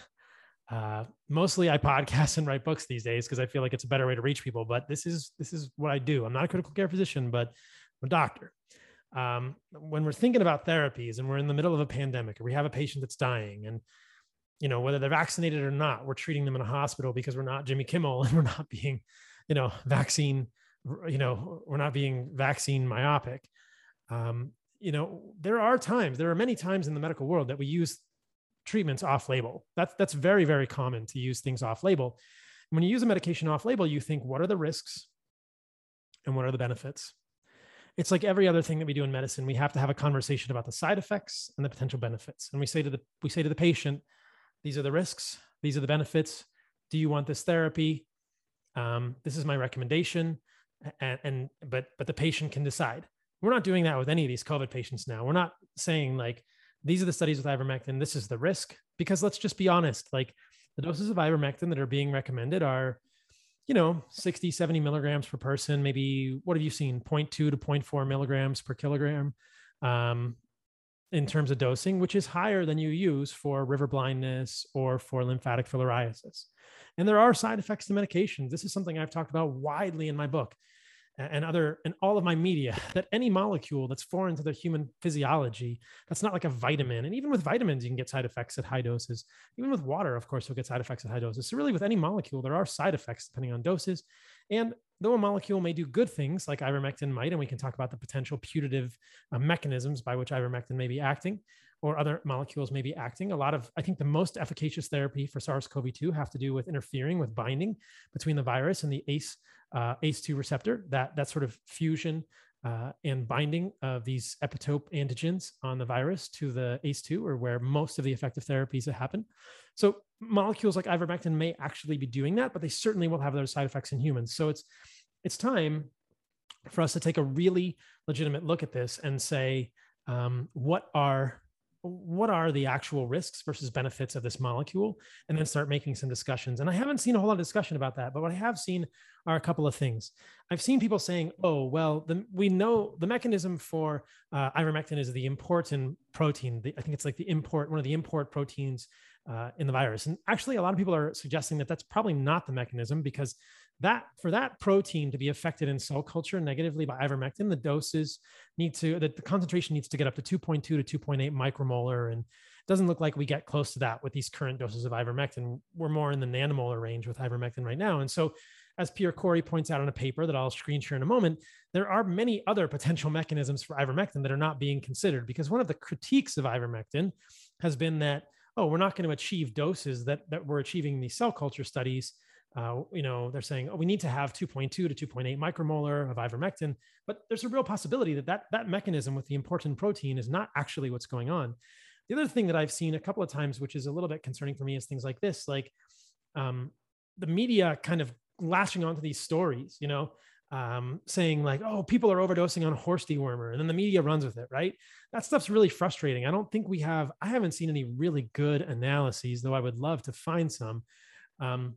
Uh, mostly I podcast and write books these days because I feel like it's a better way to reach people. But this is this is what I do. I'm not a critical care physician, but I'm a doctor. Um, when we're thinking about therapies and we're in the middle of a pandemic or we have a patient that's dying and you know whether they're vaccinated or not we're treating them in a hospital because we're not jimmy kimmel and we're not being you know vaccine you know we're not being vaccine myopic um, you know there are times there are many times in the medical world that we use treatments off label. That's that's very very common to use things off label. When you use a medication off label, you think what are the risks and what are the benefits? It's like every other thing that we do in medicine. We have to have a conversation about the side effects and the potential benefits. And we say to the we say to the patient, these are the risks, these are the benefits. Do you want this therapy? Um, this is my recommendation. And, and but but the patient can decide. We're not doing that with any of these COVID patients now. We're not saying like, these are the studies with ivermectin. This is the risk. Because let's just be honest, like the doses of ivermectin that are being recommended are, you know, 60, 70 milligrams per person. Maybe what have you seen? 0.2 to 0.4 milligrams per kilogram um, in terms of dosing, which is higher than you use for river blindness or for lymphatic filariasis. And there are side effects to medications. This is something I've talked about widely in my book and other and all of my media that any molecule that's foreign to the human physiology that's not like a vitamin. And even with vitamins you can get side effects at high doses. Even with water of course you'll get side effects at high doses. So really with any molecule there are side effects depending on doses. And though a molecule may do good things like ivermectin might and we can talk about the potential putative uh, mechanisms by which ivermectin may be acting or other molecules may be acting. A lot of, I think the most efficacious therapy for SARS-CoV-2 have to do with interfering with binding between the virus and the ACE, uh, ACE2 receptor, that, that sort of fusion uh, and binding of these epitope antigens on the virus to the ACE2 or where most of the effective therapies happen. So molecules like ivermectin may actually be doing that, but they certainly will have those side effects in humans. So it's, it's time for us to take a really legitimate look at this and say, um, what are what are the actual risks versus benefits of this molecule? And then start making some discussions. And i haven't seen a whole lot of discussion about that but what i have seen are a couple of things. I've seen people saying oh well the, we know the mechanism for uh, ivermectin is the importin protein. The, i think it's like the import one of the import proteins uh, in the virus. And actually a lot of people are suggesting that that's probably not the mechanism because that for that protein to be affected in cell culture negatively by ivermectin, the doses need to the, the concentration needs to get up to 2.2 to 2.8 micromolar, and it doesn't look like we get close to that with these current doses of ivermectin. We're more in the nanomolar range with ivermectin right now, and so. As Pierre Kory points out in a paper that I'll screen share in a moment, there are many other potential mechanisms for ivermectin that are not being considered because one of the critiques of ivermectin has been that oh, we're not going to achieve doses that, that we're achieving in these cell culture studies uh, you know, they're saying, oh, we need to have 2.2 to 2.8 micromolar of ivermectin, but there's a real possibility that, that that mechanism with the importin protein is not actually what's going on. The other thing that I've seen a couple of times, which is a little bit concerning for me, is things like this, like um, the media kind of latching onto these stories, you know, um, saying like, oh, people are overdosing on horse dewormer, and then the media runs with it, right? That stuff's really frustrating. I don't think we have, I haven't seen any really good analyses, though I would love to find some. Um,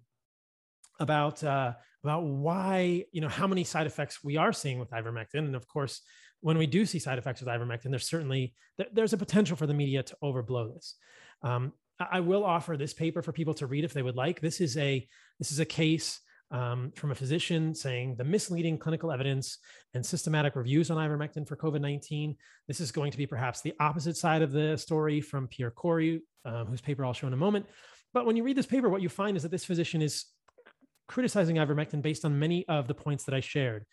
about uh, about why you know how many side effects we are seeing with ivermectin, and of course, when we do see side effects with ivermectin, there's certainly there's a potential for the media to overblow this. Um, I will offer this paper for people to read if they would like. This is a this is a case um, from a physician saying the misleading clinical evidence and systematic reviews on ivermectin for COVID 19. This is going to be perhaps the opposite side of the story from Pierre Kory, um, whose paper I'll show in a moment. But when you read this paper, what you find is that this physician is criticizing ivermectin based on many of the points that I shared.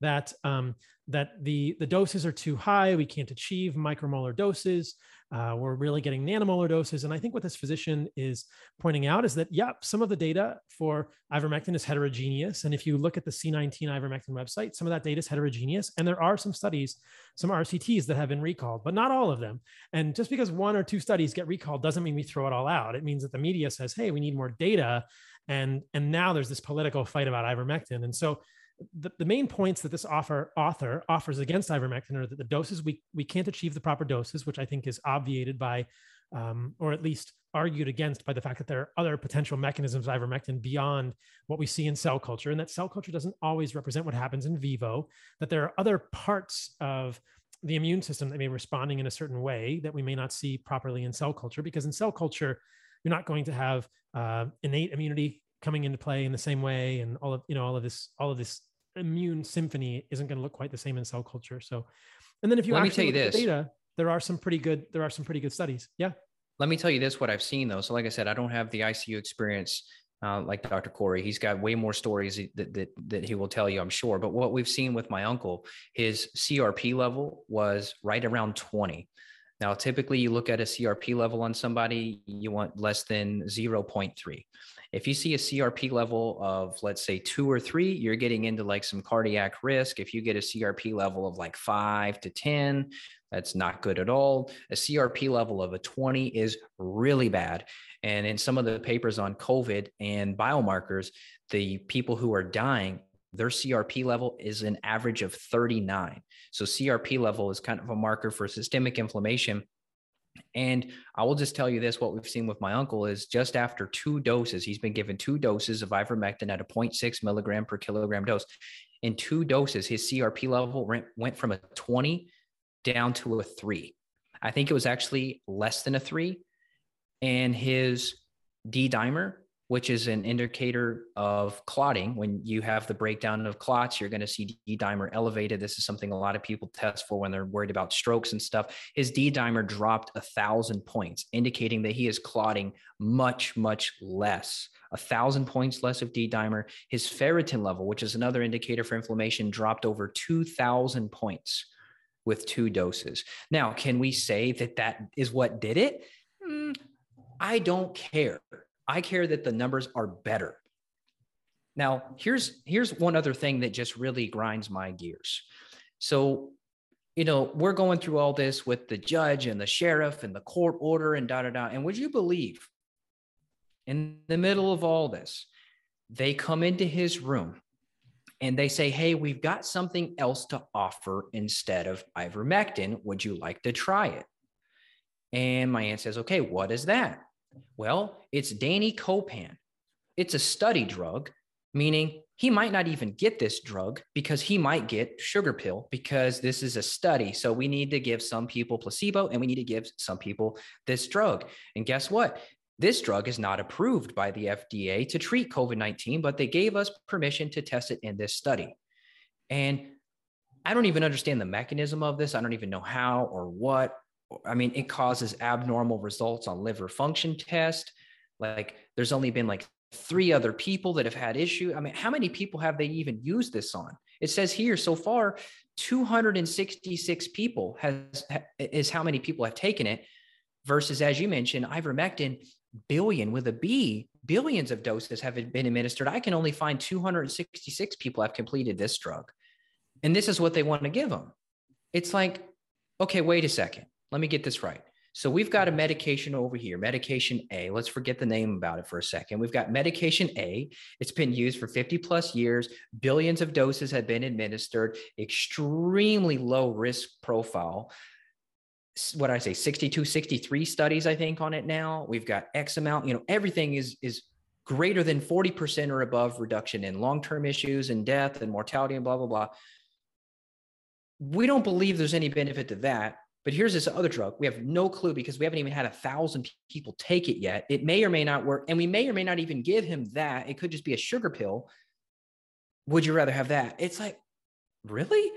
That um, that the the doses are too high, we can't achieve micromolar doses. Uh, we're really getting nanomolar doses. And I think what this physician is pointing out is that, yep, some of the data for ivermectin is heterogeneous. And if you look at the C19 ivermectin website, some of that data is heterogeneous. And there are some studies, some RCTs that have been recalled, but not all of them. And just because one or two studies get recalled doesn't mean we throw it all out. It means that the media says, hey, we need more data. And, and now there's this political fight about ivermectin. And so the, the main points that this offer, author offers against ivermectin are that the doses we, we can't achieve the proper doses, which I think is obviated by, um, or at least argued against by the fact that there are other potential mechanisms of ivermectin beyond what we see in cell culture, and that cell culture doesn't always represent what happens in vivo. That there are other parts of the immune system that may be responding in a certain way that we may not see properly in cell culture, because in cell culture, you're not going to have uh, innate immunity coming into play in the same way and all of you know all of this all of this immune symphony isn't going to look quite the same in cell culture. So, and then if you let me tell you this data, there are some pretty good there are some pretty good studies. Yeah. Let me tell you this: what I've seen though. So, like I said, I don't have the ICU experience uh, like Dr. Kory. He's got way more stories that, that that he will tell you, I'm sure. But what we've seen with my uncle, his CRP level was right around 20. Now, typically, you look at a CRP level on somebody, you want less than 0.3. If you see a CRP level of, let's say, two or three, you're getting into like some cardiac risk. If you get a CRP level of like five to 10, that's not good at all. A CRP level of a 20 is really bad. And in some of the papers on COVID and biomarkers, the people who are dying, their CRP level is an average of 39. So CRP level is kind of a marker for systemic inflammation. And I will just tell you this what we've seen with my uncle is just after two doses, he's been given two doses of ivermectin at a 0.6 milligram per kilogram dose. In two doses, his CRP level went from a 20 down to a three. I think it was actually less than a three. And his D dimer which is an indicator of clotting. When you have the breakdown of clots, you're going to see D dimer elevated. This is something a lot of people test for when they're worried about strokes and stuff. His D dimer dropped a thousand points, indicating that he is clotting much, much less. A thousand points less of D dimer. His ferritin level, which is another indicator for inflammation, dropped over 2,000 points with two doses. Now, can we say that that is what did it? Mm, I don't care. I care that the numbers are better. Now, here's here's one other thing that just really grinds my gears. So, you know, we're going through all this with the judge and the sheriff and the court order and da da da. And would you believe in the middle of all this, they come into his room and they say, Hey, we've got something else to offer instead of ivermectin. Would you like to try it? And my aunt says, Okay, what is that? Well, it's Danny danicopan. It's a study drug, meaning he might not even get this drug because he might get sugar pill because this is a study. So we need to give some people placebo and we need to give some people this drug. And guess what? This drug is not approved by the FDA to treat COVID 19, but they gave us permission to test it in this study. And I don't even understand the mechanism of this. I don't even know how or what I mean, it causes abnormal results on liver function test. Like there's only been like three other people that have had issue. I mean, how many people have they even used this on? It says here so far, 266 people has is how many people have taken it versus as you mentioned, ivermectin billion with a B, billions of doses have been administered. I can only find 266 people have completed this drug. And this is what they want to give them. It's like, okay, wait a second let me get this right. So we've got a medication over here, medication A. Let's forget the name about it for a second. We've got medication A. It's been used for 50 plus years. Billions of doses have been administered. Extremely low risk profile. What I say, 62, 63 studies, I think, on it now. We've got X amount, you know, everything is is greater than 40% or above reduction in long-term issues and death and mortality and blah blah blah we don't believe there's any benefit to that but here's this other drug. We have no clue because we haven't even had a thousand people take it yet. It may or may not work and we may or may not even give him that. It could just be a sugar pill. Would you rather have that? It's like really?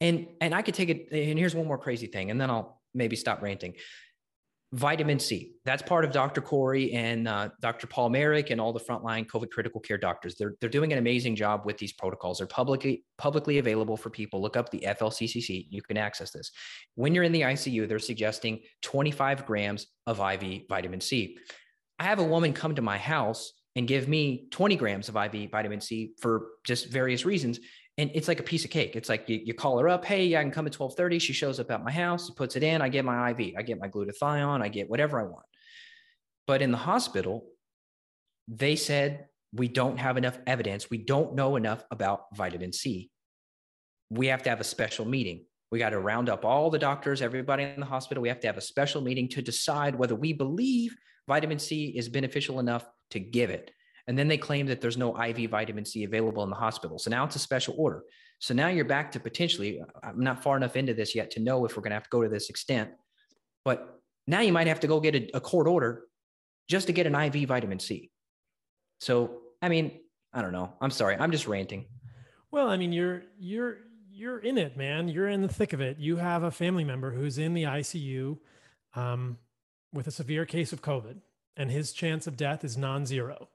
And and i could take it and here's one more crazy thing and then i'll maybe stop ranting vitamin C. That's part of Dr. Kory and uh, Dr. Paul Marik and all the frontline COVID critical care doctors. They're, they're doing an amazing job with these protocols. They're publicly publicly available for people. Look up the FLCCC. You can access this. When you're in the ICU, they're suggesting 25 grams of IV vitamin C. I have a woman come to my house and give me 20 grams of IV vitamin C for just various reasons and it's like a piece of cake. It's like you, you call her up, hey, yeah, I can come at 1230. She shows up at my house, puts it in, I get my IV, I get my glutathione, I get whatever I want. But in the hospital, they said, we don't have enough evidence. We don't know enough about vitamin C. We have to have a special meeting. We got to round up all the doctors, everybody in the hospital. We have to have a special meeting to decide whether we believe vitamin C is beneficial enough to give it. And then they claim that there's no IV vitamin C available in the hospital. So now it's a special order. So now you're back to potentially, I'm not far enough into this yet to know if we're going to have to go to this extent, but now you might have to go get a, a court order just to get an IV vitamin C. So, I mean, I don't know. I'm sorry. I'm just ranting. Well, I mean, you're, you're, you're in it, man. You're in the thick of it. You have a family member who's in the ICU um, with a severe case of COVID, and his chance of death is non zero.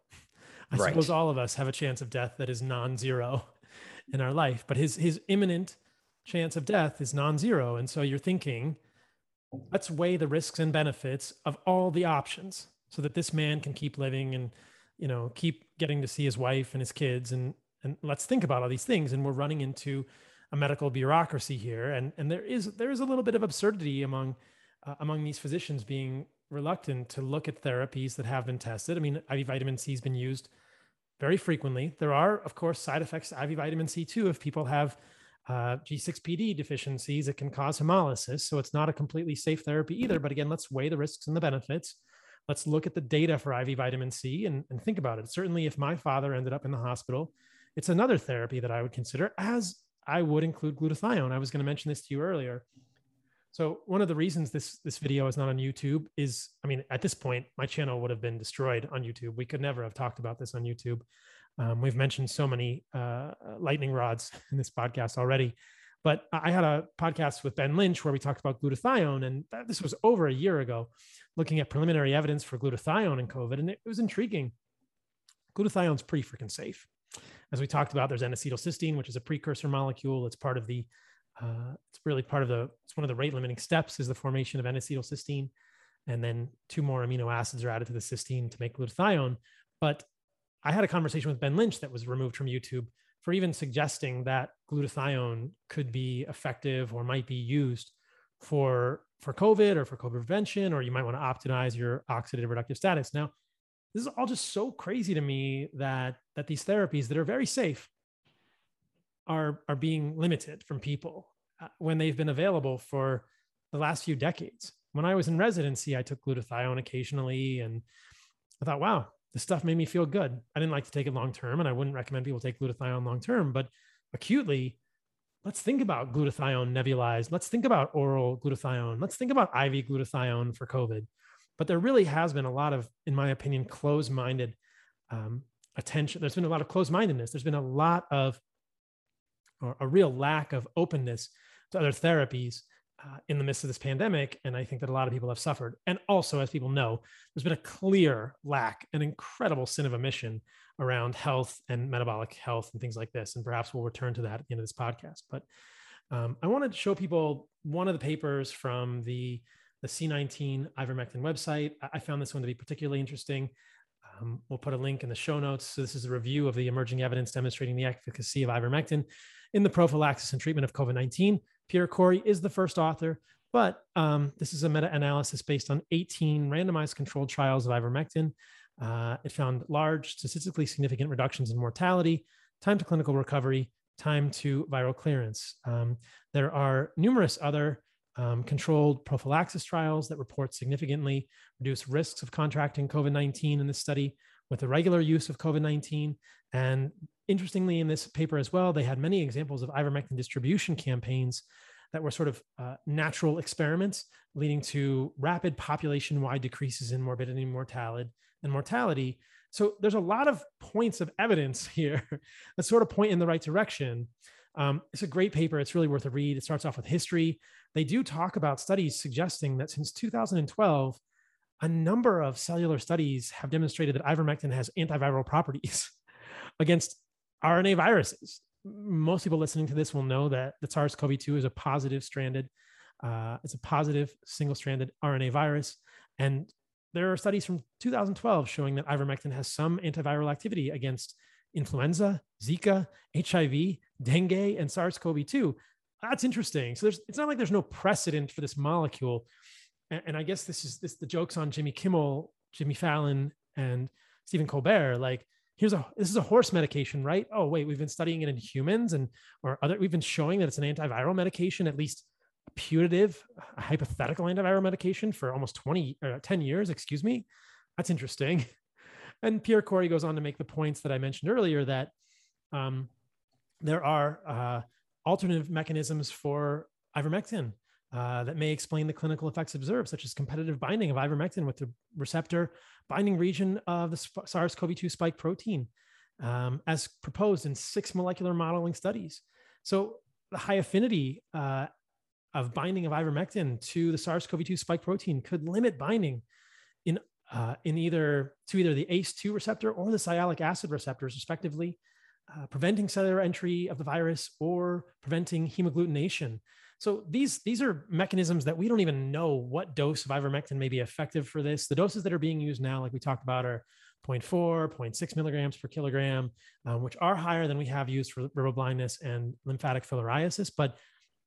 I right. suppose all of us have a chance of death that is non-zero in our life, but his his imminent chance of death is non-zero, and so you're thinking, let's weigh the risks and benefits of all the options, so that this man can keep living and you know keep getting to see his wife and his kids, and and let's think about all these things. And we're running into a medical bureaucracy here, and and there is there is a little bit of absurdity among uh, among these physicians being reluctant to look at therapies that have been tested. I mean, vitamin C has been used very frequently. There are, of course, side effects to IV vitamin C too. If people have uh, G6PD deficiencies, it can cause hemolysis. So it's not a completely safe therapy either. But again, let's weigh the risks and the benefits. Let's look at the data for IV vitamin C and, and think about it. Certainly, if my father ended up in the hospital, it's another therapy that I would consider, as I would include glutathione. I was going to mention this to you earlier. So one of the reasons this this video is not on YouTube is, I mean, at this point, my channel would have been destroyed on YouTube. We could never have talked about this on YouTube. Um, we've mentioned so many uh, lightning rods in this podcast already, but I had a podcast with Ben Lynch where we talked about glutathione, and this was over a year ago, looking at preliminary evidence for glutathione and COVID, and it was intriguing. Glutathione's pretty freaking safe. As we talked about, there's N-acetylcysteine, which is a precursor molecule. It's part of the uh, it's really part of the it's one of the rate limiting steps is the formation of N-acetylcysteine, and then two more amino acids are added to the cysteine to make glutathione. But I had a conversation with Ben Lynch that was removed from YouTube for even suggesting that glutathione could be effective or might be used for for COVID or for COVID prevention, or you might want to optimize your oxidative reductive status. Now, this is all just so crazy to me that that these therapies that are very safe are are being limited from people uh, when they've been available for the last few decades. When I was in residency, I took glutathione occasionally, and I thought, wow, this stuff made me feel good. I didn't like to take it long term, and I wouldn't recommend people take glutathione long term, but acutely, let's think about glutathione nebulized. Let's think about oral glutathione. Let's think about IV glutathione for COVID. But there really has been a lot of, in my opinion, closed minded um, attention. There's been a lot of closed mindedness. There's been a lot of or a real lack of openness to other therapies uh, in the midst of this pandemic. And I think that a lot of people have suffered. And also, as people know, there's been a clear lack, an incredible sin of omission around health and metabolic health and things like this. And perhaps we'll return to that at the end of this podcast. But um, I wanted to show people one of the papers from the, the C19 ivermectin website. I found this one to be particularly interesting. Um, we'll put a link in the show notes. So this is a review of the emerging evidence demonstrating the efficacy of ivermectin in the prophylaxis and treatment of COVID 19. Pierre Kory is the first author, but um, this is a meta analysis based on 18 randomized controlled trials of ivermectin. Uh, it found large, statistically significant reductions in mortality, time to clinical recovery, time to viral clearance. Um, there are numerous other um, controlled prophylaxis trials that report significantly reduced risks of contracting COVID 19 in this study, with the regular use of COVID 19. And interestingly, in this paper as well, they had many examples of ivermectin distribution campaigns that were sort of uh, natural experiments leading to rapid population wide decreases in morbidity and mortality and mortality. So there's a lot of points of evidence here that sort of point in the right direction. Um, it's a great paper. It's really worth a read. It starts off with history. They do talk about studies suggesting that since 2012, a number of cellular studies have demonstrated that ivermectin has antiviral properties against RNA viruses. Most people listening to this will know that the SARS-CoV-2 is a positive stranded, uh, it's a positive single-stranded RNA virus, and there are studies from 2012 showing that ivermectin has some antiviral activity against influenza, Zika, HIV, dengue, and SARS-CoV-2. That's interesting. So there's, it's not like there's no precedent for this molecule and, and I guess this is this the jokes on Jimmy Kimmel, Jimmy Fallon, and Stephen Colbert. Like, here's a this is a horse medication, right? Oh, wait, we've been studying it in humans and or other we've been showing that it's an antiviral medication, at least putative, hypothetical antiviral medication for almost 20 or 10 years, excuse me. That's interesting. And Pierre Kory goes on to make the points that I mentioned earlier that um, there are uh, alternative mechanisms for ivermectin uh, that may explain the clinical effects observed, such as competitive binding of ivermectin with the receptor binding region of the SARS CoV 2 spike protein, um, as proposed in six molecular modeling studies. So, the high affinity uh, of binding of ivermectin to the SARS CoV 2 spike protein could limit binding in, uh, in either to either the ACE2 receptor or the sialic acid receptors, respectively, uh, preventing cellular entry of the virus or preventing hemagglutination. So these these are mechanisms that we don't even know what dose of ivermectin may be effective for this. The doses that are being used now, like we talked about, are 0.4, 0.6 milligrams per kilogram, um, which are higher than we have used for river blindness and lymphatic filariasis. But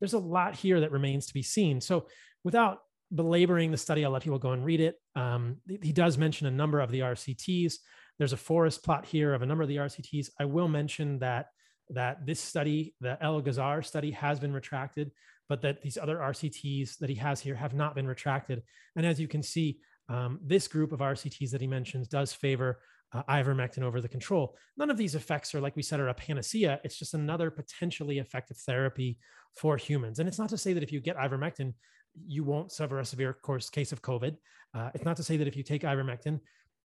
there's a lot here that remains to be seen. So without belaboring the study, I'll let people go and read it. Um, he does mention a number of the RCTs. There's a forest plot here of a number of the RCTs. I will mention that that this study, the Elgazzar study, has been retracted but that these other RCTs that he has here have not been retracted. And as you can see, um, this group of RCTs that he mentions does favor uh, ivermectin over the control. None of these effects are, like we said, are a panacea. It's just another potentially effective therapy for humans. And it's not to say that if you get ivermectin, you won't suffer a severe course case of COVID. Uh, it's not to say that if you take ivermectin,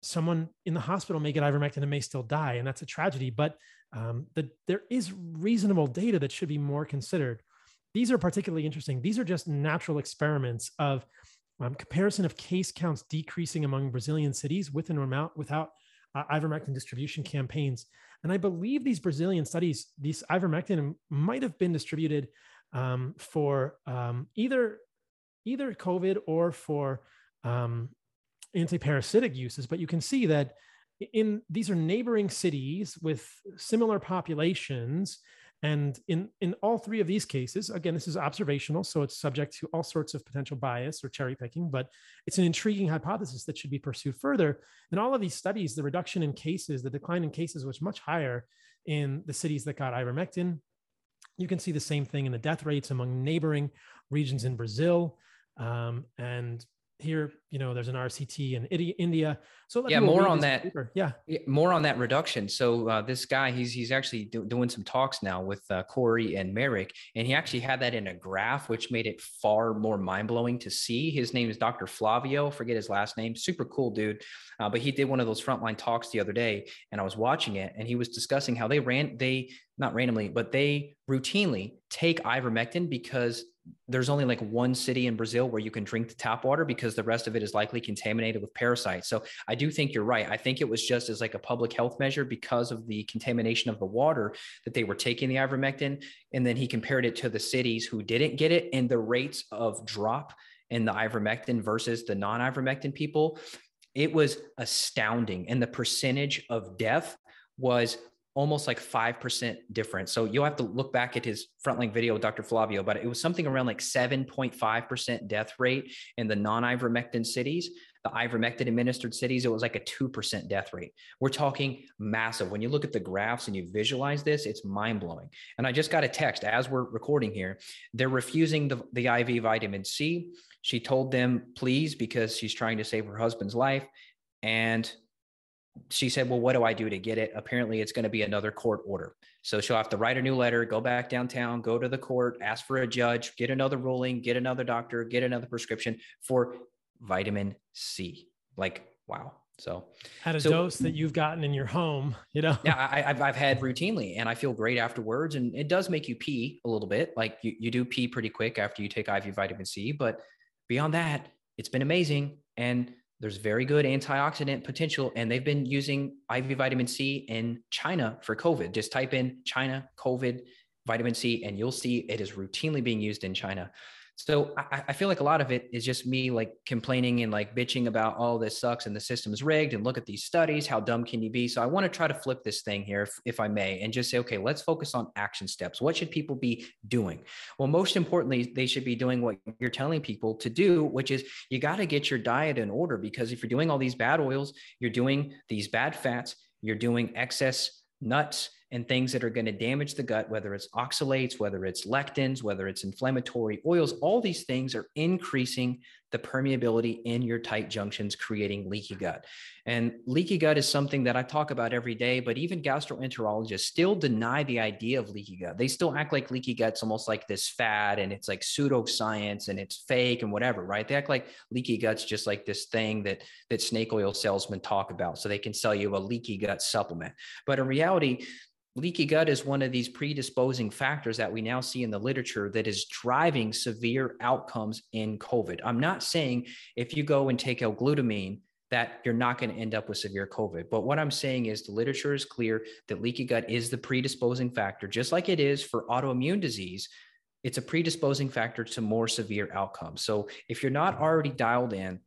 someone in the hospital may get ivermectin and may still die, and that's a tragedy. But um, the, there is reasonable data that should be more considered these are particularly interesting. These are just natural experiments of um, comparison of case counts decreasing among Brazilian cities with and without, without uh, ivermectin distribution campaigns. And I believe these Brazilian studies, these ivermectin might have been distributed um, for um, either either COVID or for um, anti-parasitic uses. But you can see that in these are neighboring cities with similar populations and in, in all three of these cases, again, this is observational, so it's subject to all sorts of potential bias or cherry picking, but it's an intriguing hypothesis that should be pursued further. In all of these studies, the reduction in cases, the decline in cases was much higher in the cities that got ivermectin. You can see the same thing in the death rates among neighboring regions in Brazil. Um, and here you know there's an rct in india. So yeah more on that yeah. more on that reduction. So uh, this guy he's he's actually do, doing some talks now with uh, kory and Marik and he actually had that in a graph which made it far more mind-blowing to see. His name is dr flavio forget his last name super cool dude. Uh, but he did one of those frontline talks the other day and i was watching it and he was discussing how they ran they not randomly but they routinely take ivermectin because there's only like one city in Brazil where you can drink the tap water because the rest of it is likely contaminated with parasites. So I do think you're right. I think it was just as like a public health measure because of the contamination of the water that they were taking the ivermectin. And then he compared it to the cities who didn't get it and the rates of drop in the ivermectin versus the non-ivermectin people. It was astounding. And the percentage of death was almost like 5% difference. So you'll have to look back at his frontline video with Dr. Flavio, but it was something around like 7.5% death rate in the non-ivermectin cities. The ivermectin administered cities, it was like a 2% death rate. We're talking massive. When you look at the graphs and you visualize this, it's mind blowing. And I just got a text as we're recording here. They're refusing the, the IV vitamin C. She told them, please, because she's trying to save her husband's life. And she said, Well, what do I do to get it? Apparently, it's going to be another court order. So she'll have to write a new letter, go back downtown, go to the court, ask for a judge, get another ruling, get another doctor, get another prescription for vitamin C. Like, wow. So at a so, dose that you've gotten in your home, you know? Yeah, I, have I've had routinely and I feel great afterwards. And it does make you pee a little bit. Like you, you do pee pretty quick after you take IV vitamin C. But beyond that, it's been amazing. And there's very good antioxidant potential. And they've been using IV vitamin C in China for COVID. Just type in China COVID vitamin C and you'll see it is routinely being used in China. So I, I, feel like a lot of it is just me like complaining and like bitching about all oh, this sucks and the system is rigged and look at these studies. How dumb can you be? So I want to try to flip this thing here, if, if I may, and just say, okay, let's focus on action steps. What should people be doing? Well, most importantly, they should be doing what you're telling people to do, which is you got to get your diet in order because if you're doing all these bad oils, you're doing these bad fats, you're doing excess nuts and things that are going to damage the gut, whether it's oxalates, whether it's lectins, whether it's inflammatory oils, all these things are increasing the permeability in your tight junctions, creating leaky gut. And leaky gut is something that I talk about every day, but even gastroenterologists still deny the idea of leaky gut. They still act like leaky gut's almost like this fad and it's like pseudoscience and it's fake and whatever, right? They act like leaky gut's just like this thing that that snake oil salesmen talk about so they can sell you a leaky gut supplement. But in reality, leaky gut is one of these predisposing factors that we now see in the literature that is driving severe outcomes in COVID. I'm not saying if you go and take L-glutamine that you're not going to end up with severe COVID. But what I'm saying is the literature is clear that leaky gut is the predisposing factor, just like it is for autoimmune disease. It's a predisposing factor to more severe outcomes. So if you're not already dialed in,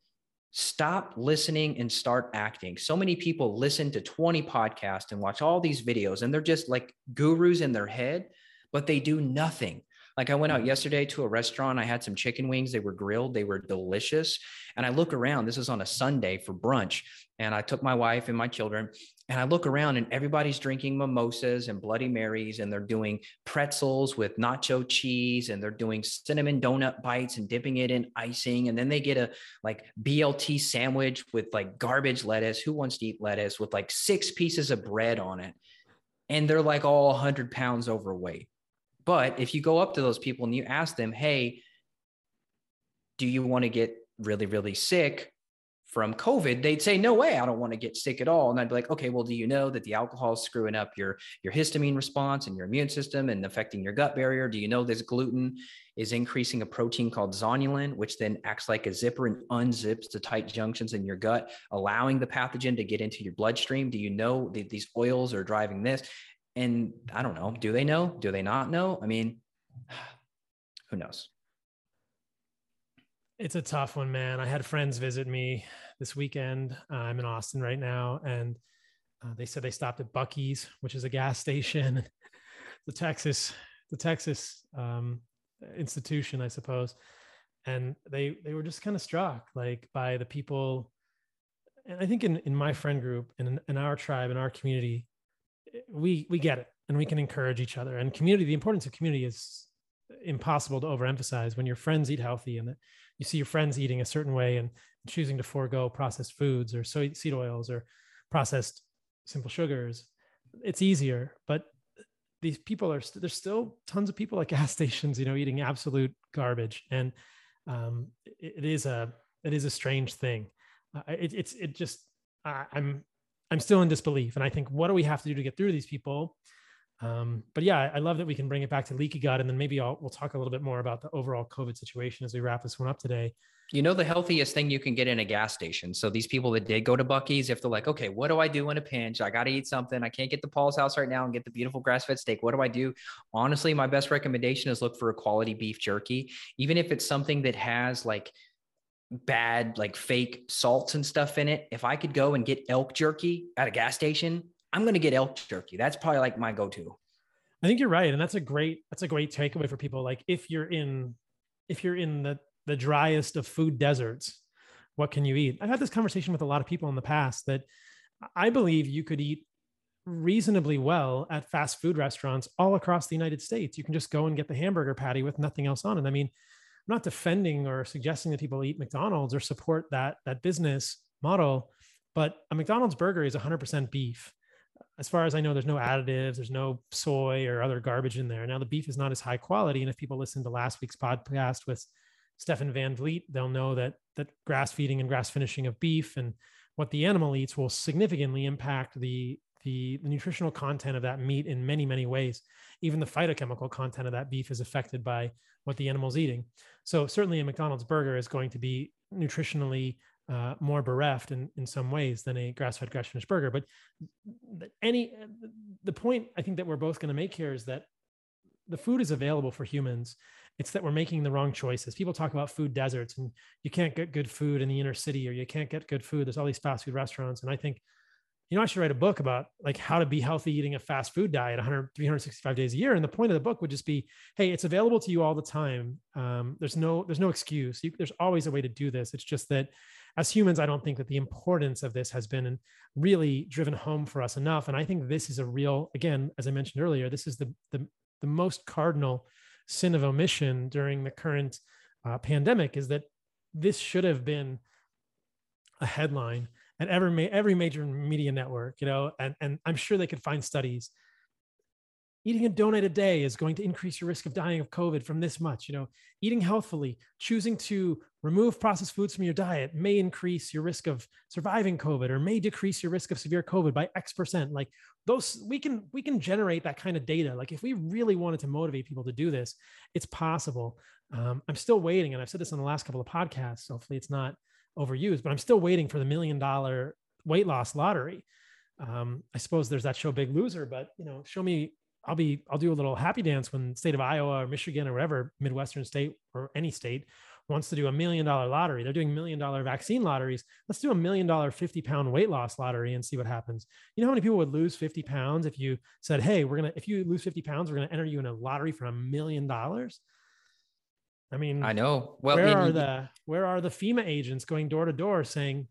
Stop listening and start acting. So many people listen to 20 podcasts and watch all these videos, and they're just like gurus in their head, but they do nothing. Like I went out mm-hmm. yesterday to a restaurant. I had some chicken wings. They were grilled. They were delicious. And I look around. This is on a Sunday for brunch. And I took my wife and my children and I look around and everybody's drinking mimosas and Bloody Marys, and they're doing pretzels with nacho cheese, and they're doing cinnamon donut bites and dipping it in icing. And then they get a like BLT sandwich with like garbage lettuce. Who wants to eat lettuce with like six pieces of bread on it? And they're like all 100 pounds overweight. But if you go up to those people and you ask them, hey, do you want to get really, really sick? From COVID, they'd say, no way, I don't want to get sick at all. And I'd be like, okay, well, do you know that the alcohol is screwing up your, your histamine response and your immune system and affecting your gut barrier? Do you know this gluten is increasing a protein called zonulin, which then acts like a zipper and unzips the tight junctions in your gut, allowing the pathogen to get into your bloodstream? Do you know that these oils are driving this? And I don't know, do they know? Do they not know? I mean, who knows? It's a tough one, man. I had friends visit me this weekend. Uh, I'm in Austin right now, and uh, they said they stopped at Buc-ee's, which is a gas station, the Texas, the Texas um, institution, I suppose. And they they were just kind of struck, like by the people. And I think in in my friend group and in, in our tribe in our community, we we get it, and we can encourage each other. And community, the importance of community is impossible to overemphasize when your friends eat healthy and you see your friends eating a certain way and choosing to forego processed foods or soy seed oils or processed simple sugars it's easier. But these people are st- there's still tons of people at gas stations you know eating absolute garbage. And um, it, it is a it is a strange thing. Uh, it, it's it just i'm i'm still in disbelief. And i think what do we have to do to get through these people um, but yeah, I love that we can bring it back to leaky gut, and then maybe I'll, we'll talk a little bit more about the overall COVID situation as we wrap this one up today. You know, the healthiest thing you can get in a gas station. So these people that did go to Buc-ee's, if they're like, okay, what do I do in a pinch? I got to eat something. I can't get the Paul's House right now and get the beautiful grass-fed steak. What do I do? Honestly, my best recommendation is look for a quality beef jerky, even if it's something that has like bad, like fake salts and stuff in it. If I could go and get elk jerky at a gas station, I'm going to get elk jerky. That's probably like my go-to. I think you're right, and that's a great that's a great takeaway for people. Like if you're in if you're in the the driest of food deserts, what can you eat? I've had this conversation with a lot of people in the past that I believe you could eat reasonably well at fast food restaurants all across the United States. You can just go and get the hamburger patty with nothing else on it. I mean, I'm not defending or suggesting that people eat McDonald's or support that that business model, but a McDonald's burger is 100% beef. As far as I know, there's no additives, there's no soy or other garbage in there. Now, the beef is not as high quality. And if people listen to last week's podcast with Stephan Van Vliet, they'll know that that grass feeding and grass finishing of beef and what the animal eats will significantly impact the, the, the nutritional content of that meat in many, many ways. Even the phytochemical content of that beef is affected by what the animal's eating. So certainly a McDonald's burger is going to be nutritionally uh, more bereft in, in some ways than a grass-fed grass-finished burger. But any the point I think that we're both going to make here is that the food is available for humans it's that we're making the wrong choices. People talk about food deserts and you can't get good food in the inner city or you can't get good food. There's all these fast food restaurants. And I think, you know, I should write a book about like how to be healthy eating a fast food diet 100, 365 days a year. And the point of the book would just be, Hey, it's available to you all the time. Um, there's no, there's no excuse. You, there's always a way to do this. It's just that as humans, I don't think that the importance of this has been really driven home for us enough. And I think this is a real, again, as I mentioned earlier, this is the, the, the most cardinal sin of omission during the current uh, pandemic is that this should have been a headline at every every major media network, you know, and and I'm sure they could find studies eating a donut a day is going to increase your risk of dying of covid from this much you know. Eating healthfully choosing to remove processed foods from your diet may increase your risk of surviving covid or may decrease your risk of severe covid by x percent. Like those we can we can generate that kind of data. Like if we really wanted to motivate people to do this it's possible. Um, i'm still waiting and i've said this on the last couple of podcasts hopefully it's not overused but i'm still waiting for the million dollar weight loss lottery. Um, I suppose there's that show Big Loser, but you know, show me I'll be I'll do a little happy dance when state of Iowa or Michigan or whatever Midwestern state or any state wants to do a million dollar lottery. They're doing million dollar vaccine lotteries. Let's do a million dollar 50 pound weight loss lottery and see what happens. You know how many people would lose 50 pounds if you said, Hey, we're gonna if you lose 50 pounds, we're gonna enter you in a lottery for a million dollars. I mean, I know. Well, where are the where are the FEMA agents going door to door saying,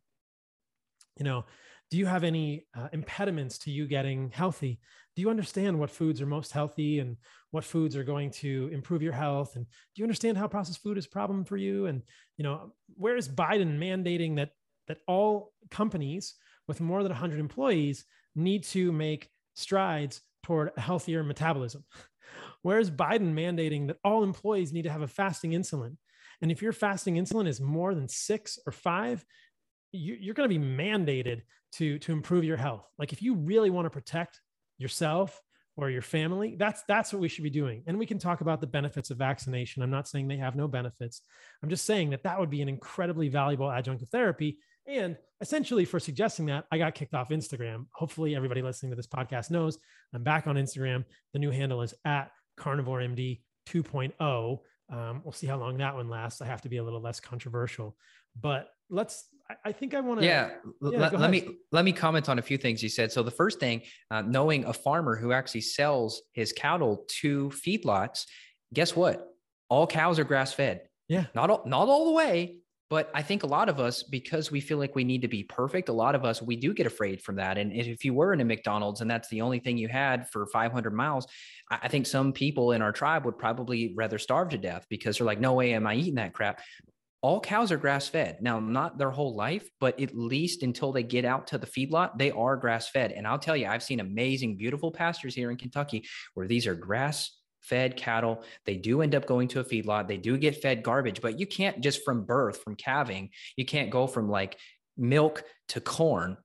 you know, do you have any uh, impediments to you getting healthy do you understand what foods are most healthy and what foods are going to improve your health? And do you understand how processed food is a problem for you? And you know where is biden mandating that that all companies with more than 100 employees need to make strides toward a healthier metabolism? Where is biden mandating that all employees need to have a fasting insulin? And if your fasting insulin is more than six or five you're going to be mandated to to improve your health. Like if you really want to protect yourself or your family that's that's what we should be doing. And we can talk about the benefits of vaccination. I'm not saying they have no benefits. I'm just saying that that would be an incredibly valuable adjunctive therapy. And essentially for suggesting that i got kicked off instagram. Hopefully everybody listening to this podcast knows i'm back on instagram. The new handle is at carnivore md 2.0 um, we'll see how long that one lasts. I have to be a little less controversial but let's I think I want to. Yeah, yeah let, let me let me comment on a few things you said. So the first thing, uh, knowing a farmer who actually sells his cattle to feedlots, guess what? All cows are grass fed. Yeah, not all, not all the way, but I think a lot of us, because we feel like we need to be perfect, a lot of us we do get afraid from that. And if you were in a McDonald's and that's the only thing you had for 500 miles, I think some people in our tribe would probably rather starve to death because they're like, no way am I eating that crap all cows are grass fed. Now, not their whole life, but at least until they get out to the feedlot, they are grass fed. And I'll tell you, I've seen amazing, beautiful pastures here in Kentucky where these are grass fed cattle. They do end up going to a feedlot. They do get fed garbage, but you can't just from birth, from calving, you can't go from like milk to corn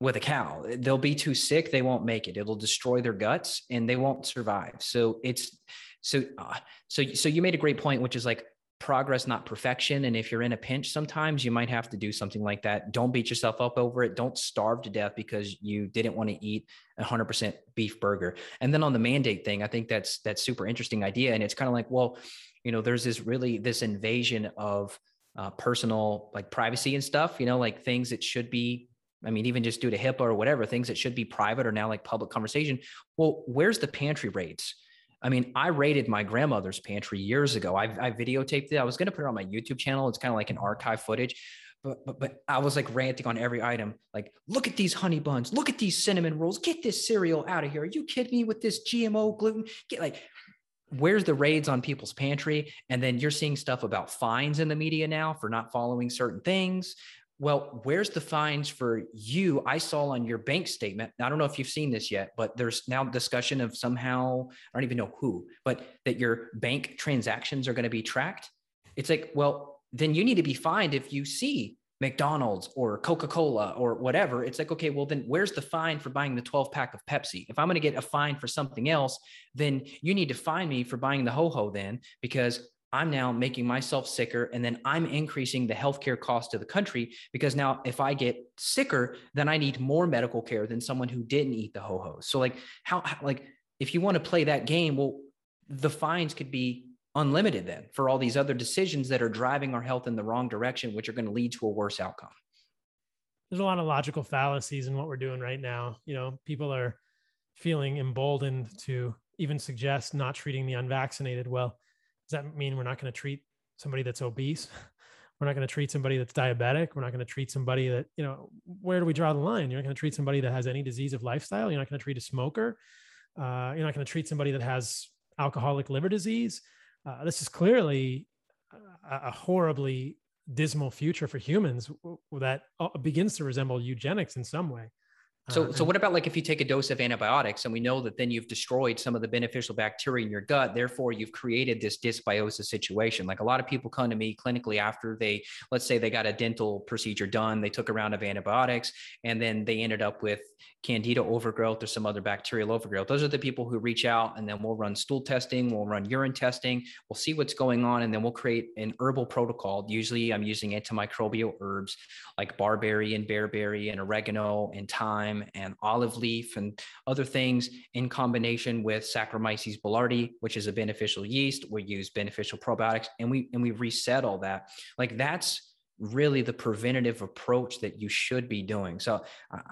with a cow. They'll be too sick. They won't make it. It'll destroy their guts and they won't survive. So it's, so, uh, so, so you made a great point, which is like, progress, not perfection. And if you're in a pinch, sometimes you might have to do something like that. Don't beat yourself up over it. Don't starve to death because you didn't want to eat a hundred percent beef burger. And then on the mandate thing, I think that's that's super interesting idea. And it's kind of like, well, you know, there's this really this invasion of uh, personal like privacy and stuff. You know, like things that should be. I mean, even just due to HIPAA or whatever, things that should be private are now like public conversation. Well, where's the pantry rates? I mean, I raided my grandmother's pantry years ago. I, I videotaped it. I was going to put it on my YouTube channel. It's kind of like an archive footage, but, but, but I was like ranting on every item. Like, look at these honey buns. Look at these cinnamon rolls. Get this cereal out of here. Are you kidding me with this GMO gluten? Get like, where's the raids on people's pantry? And then you're seeing stuff about fines in the media now for not following certain things well, where's the fines for you? I saw on your bank statement. I don't know if you've seen this yet, but there's now discussion of somehow, I don't even know who, but that your bank transactions are going to be tracked. It's like, well, then you need to be fined if you see McDonald's or Coca Cola or whatever. It's like, okay, well, then where's the fine for buying the 12 pack of Pepsi? If I'm going to get a fine for something else, then you need to fine me for buying the ho ho then because I'm now making myself sicker and then I'm increasing the healthcare cost to the country because now if I get sicker, then I need more medical care than someone who didn't eat the ho-ho. So like how like if you want to play that game, well, the fines could be unlimited then for all these other decisions that are driving our health in the wrong direction, which are going to lead to a worse outcome. There's a lot of logical fallacies in what we're doing right now. You know, people are feeling emboldened to even suggest not treating the unvaccinated. Well, does that mean we're not going to treat somebody that's obese? We're not going to treat somebody that's diabetic. We're not going to treat somebody that, you know, where do we draw the line? You're not going to treat somebody that has any disease of lifestyle. You're not going to treat a smoker. Uh, you're not going to treat somebody that has alcoholic liver disease. Uh, this is clearly a, a horribly dismal future for humans that uh, begins to resemble eugenics in some way. So, uh, so what about like if you take a dose of antibiotics and we know that then you've destroyed some of the beneficial bacteria in your gut, therefore you've created this dysbiosis situation. Like a lot of people come to me clinically after they, let's say they got a dental procedure done, they took a round of antibiotics, and then they ended up with candida overgrowth or some other bacterial overgrowth. Those are the people who reach out and then we'll run stool testing, we'll run urine testing, we'll see what's going on, and then we'll create an herbal protocol. Usually I'm using antimicrobial herbs like barberry and bearberry and oregano and thyme and olive leaf and other things in combination with Saccharomyces boulardii, which is a beneficial yeast. We use beneficial probiotics and we and we reset all that. Like that's really the preventative approach that you should be doing. So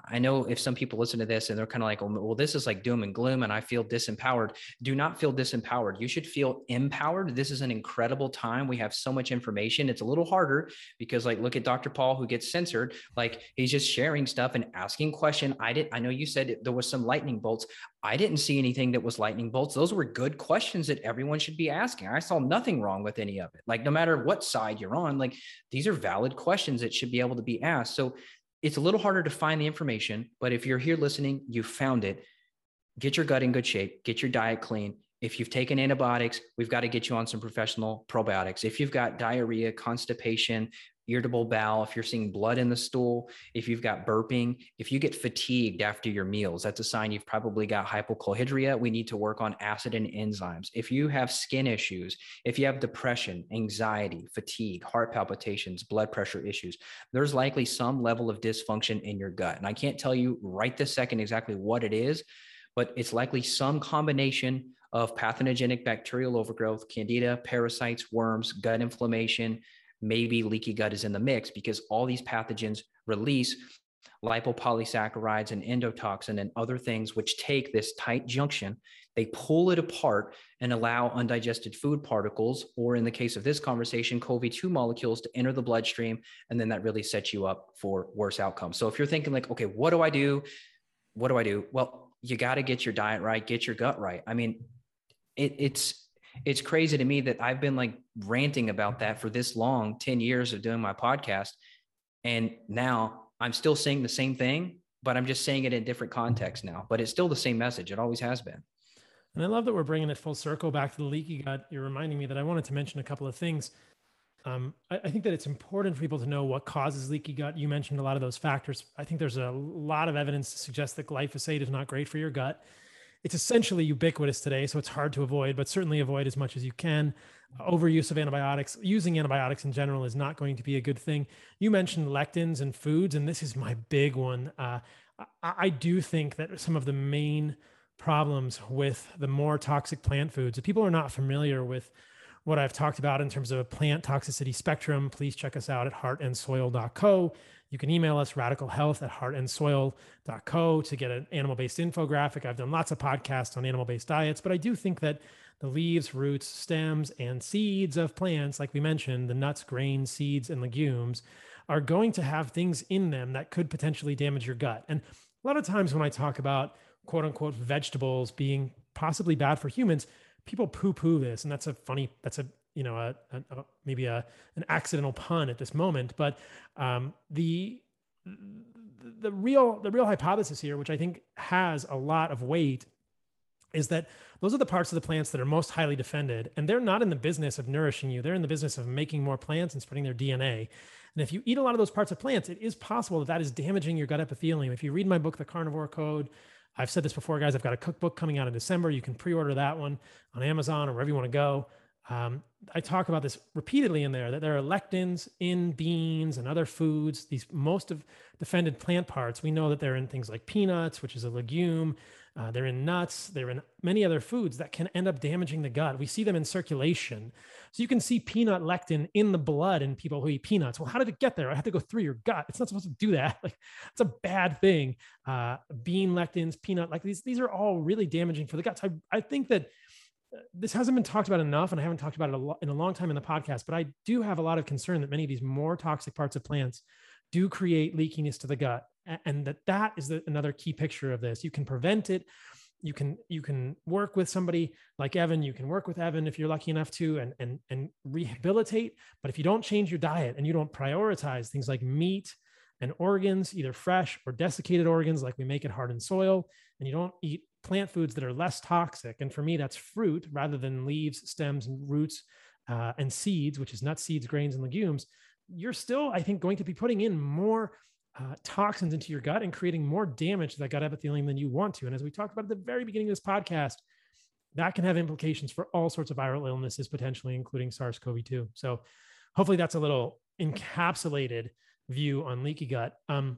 I know if some people listen to this and they're kind of like, well, this is like doom and gloom and I feel disempowered. Do not feel disempowered. You should feel empowered. This is an incredible time. We have so much information. It's a little harder because like, look at Dr. Paul who gets censored. Like he's just sharing stuff and asking question. I did. I know you said there was some lightning bolts. I didn't see anything that was lightning bolts. Those were good questions that everyone should be asking. I saw nothing wrong with any of it. Like no matter what side you're on, like these are valid questions that should be able to be asked. So it's a little harder to find the information, but if you're here listening, you found it. Get your gut in good shape, get your diet clean. If you've taken antibiotics, we've got to get you on some professional probiotics. If you've got diarrhea, constipation, irritable bowel, if you're seeing blood in the stool, if you've got burping, if you get fatigued after your meals, that's a sign you've probably got hypochlorhydria. We need to work on acid and enzymes. If you have skin issues, if you have depression, anxiety, fatigue, heart palpitations, blood pressure issues, there's likely some level of dysfunction in your gut. And I can't tell you right this second exactly what it is, but it's likely some combination of pathogenic bacterial overgrowth, candida, parasites, worms, gut inflammation, maybe leaky gut is in the mix because all these pathogens release lipopolysaccharides and endotoxin and other things which take this tight junction. They pull it apart and allow undigested food particles or in the case of this conversation cov2 molecules to enter the bloodstream and then that really sets you up for worse outcomes. So if you're thinking like okay what do i do? What do i do? Well you got to get your diet right get your gut right. I mean it, it's it's crazy to me that I've been like ranting about that for this long 10 years of doing my podcast. And now I'm still saying the same thing, but I'm just saying it in different context now. But it's still the same message. It always has been. And I love that we're bringing it full circle back to the leaky gut. You're reminding me that I wanted to mention a couple of things. Um, I, I, think that it's important for people to know what causes leaky gut. You mentioned a lot of those factors. I think there's a lot of evidence to suggest that glyphosate is not great for your gut it's essentially ubiquitous today, so it's hard to avoid, but certainly avoid as much as you can. Overuse of antibiotics, using antibiotics in general is not going to be a good thing. You mentioned lectins and foods, and this is my big one. Uh, I, I do think that some of the main problems with the more toxic plant foods, if people are not familiar with what I've talked about in terms of a plant toxicity spectrum, please check us out at heartandsoil.co. You can email us radicalhealth at heartandsoil.co to get an animal based infographic. I've done lots of podcasts on animal based diets, but I do think that the leaves, roots, stems, and seeds of plants, like we mentioned, the nuts, grains, seeds, and legumes, are going to have things in them that could potentially damage your gut. And a lot of times when I talk about quote unquote vegetables being possibly bad for humans, people poo poo this. And that's a funny, that's a you know, a, a, a maybe a an accidental pun at this moment, but um, the the real the real hypothesis here, which I think has a lot of weight, is that those are the parts of the plants that are most highly defended, and they're not in the business of nourishing you. They're in the business of making more plants and spreading their DNA. And if you eat a lot of those parts of plants, it is possible that that is damaging your gut epithelium. If you read my book, The Carnivore Code, I've said this before, guys. I've got a cookbook coming out in December. You can pre-order that one on Amazon or wherever you want to go. Um, I talk about this repeatedly in there that there are lectins in beans and other foods. These most of defended plant parts, we know that they're in things like peanuts, which is a legume. Uh, they're in nuts. They're in many other foods that can end up damaging the gut. We see them in circulation. So you can see peanut lectin in the blood in people who eat peanuts. Well, how did it get there? I had to go through your gut. It's not supposed to do that. Like it's a bad thing. Uh, bean lectins, peanut like these. These are all really damaging for the gut. So I, I think that this hasn't been talked about enough, and I haven't talked about it in a long time in the podcast, but I do have a lot of concern that many of these more toxic parts of plants do create leakiness to the gut, and that that is the, another key picture of this. You can prevent it. You can you can work with somebody like Evan. You can work with Evan if you're lucky enough to, and and and rehabilitate. But if you don't change your diet and you don't prioritize things like meat and organs, either fresh or desiccated organs, like we make at Heart and Soil, and you don't eat plant foods that are less toxic. And for me, that's fruit rather than leaves, stems, and roots uh, and seeds, which is nuts, seeds, grains, and legumes. You're still, I think, going to be putting in more uh, toxins into your gut and creating more damage to that gut epithelium than you want to. And as we talked about at the very beginning of this podcast, that can have implications for all sorts of viral illnesses, potentially including SARS CoV 2. So hopefully that's a little encapsulated view on leaky gut. Um,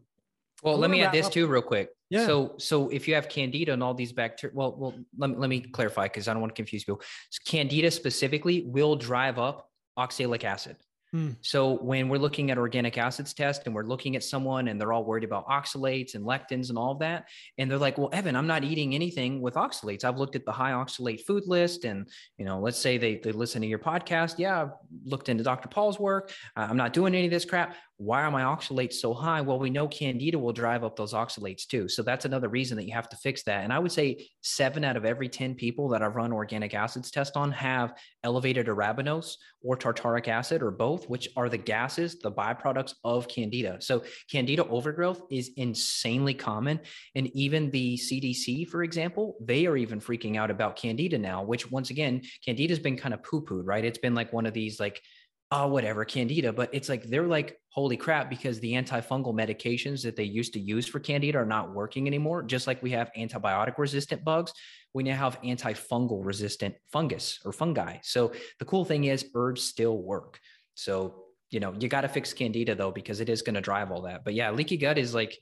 well, let me add this up. too, real quick. Yeah. So, so if you have candida and all these bacteria, well, well, let me, let me clarify because I don't want to confuse people. Candida specifically will drive up oxalic acid. Hmm. So when we're looking at organic acids test and we're looking at someone and they're all worried about oxalates and lectins and all of that, and they're like, "Well, Evan, I'm not eating anything with oxalates. I've looked at the high oxalate food list, and you know, let's say they they listen to your podcast. Yeah, I've looked into Dr. Paul's work. I'm not doing any of this crap. Why are my oxalates so high? Well, we know candida will drive up those oxalates too. So that's another reason that you have to fix that. And I would say seven out of every 10 people that I've run organic acids test on have elevated arabinose or tartaric acid or both, which are the gases, the byproducts of candida. So candida overgrowth is insanely common. And even the CDC, for example, they are even freaking out about candida now, which once again, candida has been kind of poo pooed, right? It's been like one of these like oh, whatever, candida. But it's like they're like, holy crap, because the antifungal medications that they used to use for candida are not working anymore. Just like we have antibiotic resistant bugs, we now have antifungal resistant fungus or fungi. So the cool thing is herbs still work. So, you know, you got to fix candida though, because it is going to drive all that. But yeah, leaky gut is like,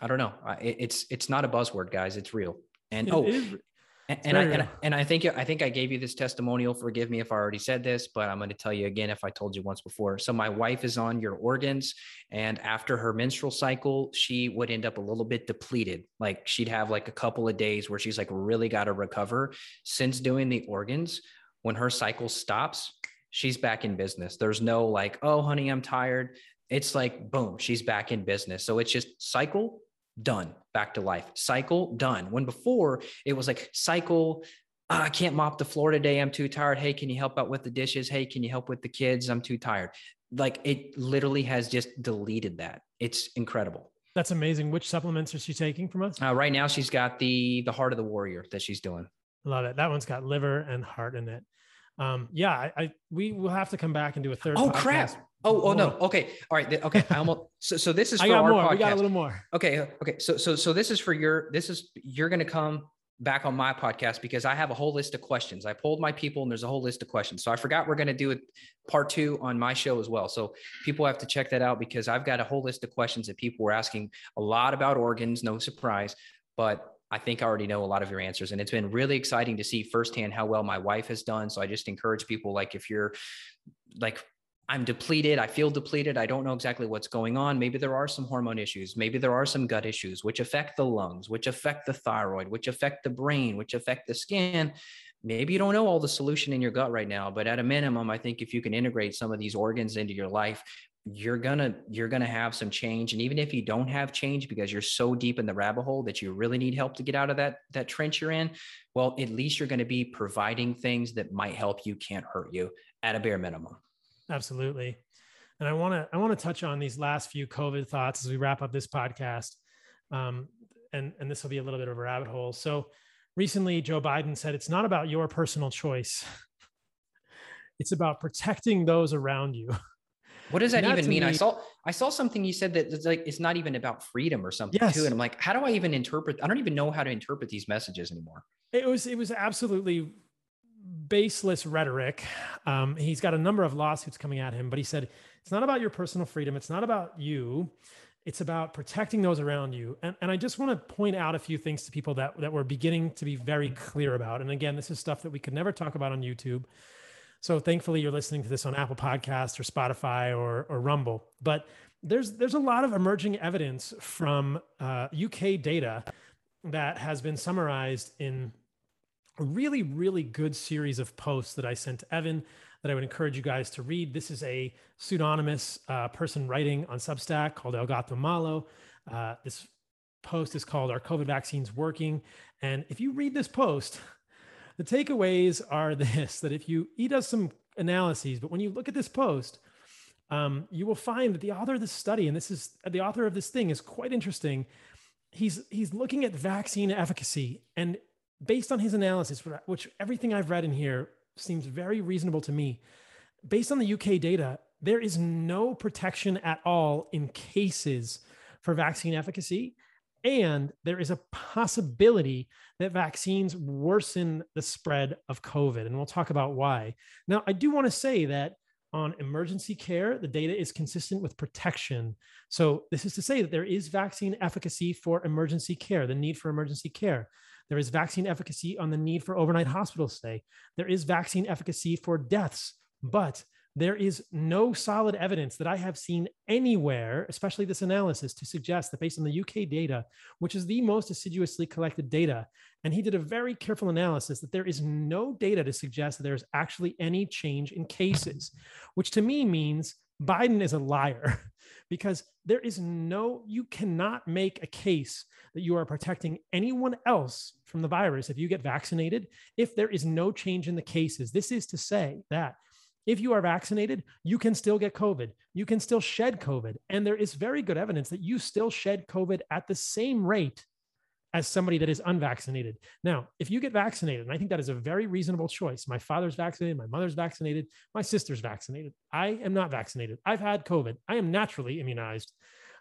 I don't know. It's, it's not a buzzword guys. It's real. And It oh, is- and, and I, and, I- and I think I think I gave you this testimonial. Forgive me if I already said this, but I'm going to tell you again if I told you once before. So my wife is on your organs, and after her menstrual cycle, she would end up a little bit depleted. Like she'd have like a couple of days where she's like really got to recover. Since doing the organs, when her cycle stops, she's back in business. There's no like, oh honey, I'm tired. It's like boom, she's back in business. So it's just cycle done back to life cycle done when before it was like cycle "Ah, i can't mop the floor today i'm too tired hey can you help out with the dishes hey can you help with the kids i'm too tired like it literally has just deleted that it's incredible That's amazing. Which supplements is she taking from us? uh, right now she's got the the heart of the warrior that she's doing Love it. That one's got liver and heart in it. Um, yeah, I, I we will have to come back and do a third. oh podcast. crap oh oh no okay all right okay i almost so, so this is for I got our more. podcast We got a little more. Okay. Okay. So so so this is for your this is you're gonna come back on my podcast because I have a whole list of questions. I pulled my people and there's a whole list of questions. So I forgot we're gonna do it part two on my show as well. So people have to check that out because I've got a whole list of questions that people were asking a lot about organs, no surprise, but I think I already know a lot of your answers. And it's been really exciting to see firsthand how well my wife has done. So I just encourage people like if you're like I'm depleted. I feel depleted. I don't know exactly what's going on. Maybe there are some hormone issues. Maybe there are some gut issues, which affect the lungs, which affect the thyroid, which affect the brain, which affect the skin. Maybe you don't know all the solution in your gut right now, but at a minimum, I think if you can integrate some of these organs into your life, you're gonna you're gonna have some change. And even if you don't have change because you're so deep in the rabbit hole that you really need help to get out of that that trench you're in, well, at least you're to be providing things that might help you, can't hurt you at a bare minimum. Absolutely. And I want to I want to touch on these last few COVID thoughts as we wrap up this podcast. Um, and and this will be a little bit of a rabbit hole. So recently, Joe Biden said it's not about your personal choice. it's about protecting those around you. What does that, even mean? Me, I saw I saw something you said that it's like it's not even about freedom or something yes. too. And I'm like, how do I even interpret? I don't even know how to interpret these messages anymore. It was it was absolutely baseless rhetoric. Um, he's got a number of lawsuits coming at him, but he said it's not about your personal freedom. It's not about you. It's about protecting those around you. And, and I just want to point out a few things to people that, that we're beginning to be very clear about. And again, this is stuff that we could never talk about on YouTube. So thankfully you're listening to this on Apple Podcasts or Spotify or, or Rumble. But there's there's a lot of emerging evidence from uh, UK data that has been summarized in a really, really good series of posts that I sent to Evan that I would encourage you guys to read. This is a pseudonymous uh, person writing on Substack called El Gato Malo. Uh, this post is called Are COVID Vaccines Working? And if you read this post, the takeaways are this that if you, he does some analyses, but when you look at this post, um, you will find that the author of this study, and this is the author of this thing, is quite interesting. He's he's looking at vaccine efficacy, and based on his analysis, which everything I've read in here seems very reasonable to me. Based on the UK data, there is no protection at all in cases for vaccine efficacy. And there is a possibility that vaccines worsen the spread of COVID. And we'll talk about why. Now, I do want to say that on emergency care, the data is consistent with protection. So, this is to say that there is vaccine efficacy for emergency care, the need for emergency care. There is vaccine efficacy on the need for overnight hospital stay. There is vaccine efficacy for deaths, but there is no solid evidence that I have seen anywhere, especially this analysis, to suggest that based on the UK data, which is the most assiduously collected data, and he did a very careful analysis that there is no data to suggest that there's actually any change in cases, which to me means Biden is a liar because there is no, you cannot make a case that you are protecting anyone else from the virus if you get vaccinated, if there is no change in the cases. This is to say that if you are vaccinated, you can still get COVID. You can still shed COVID. And there is very good evidence that you still shed COVID at the same rate as somebody that is unvaccinated. Now, if you get vaccinated, and I think that is a very reasonable choice. My father's vaccinated, my mother's vaccinated, my sister's vaccinated. I am not vaccinated. I've had COVID. I am naturally immunized.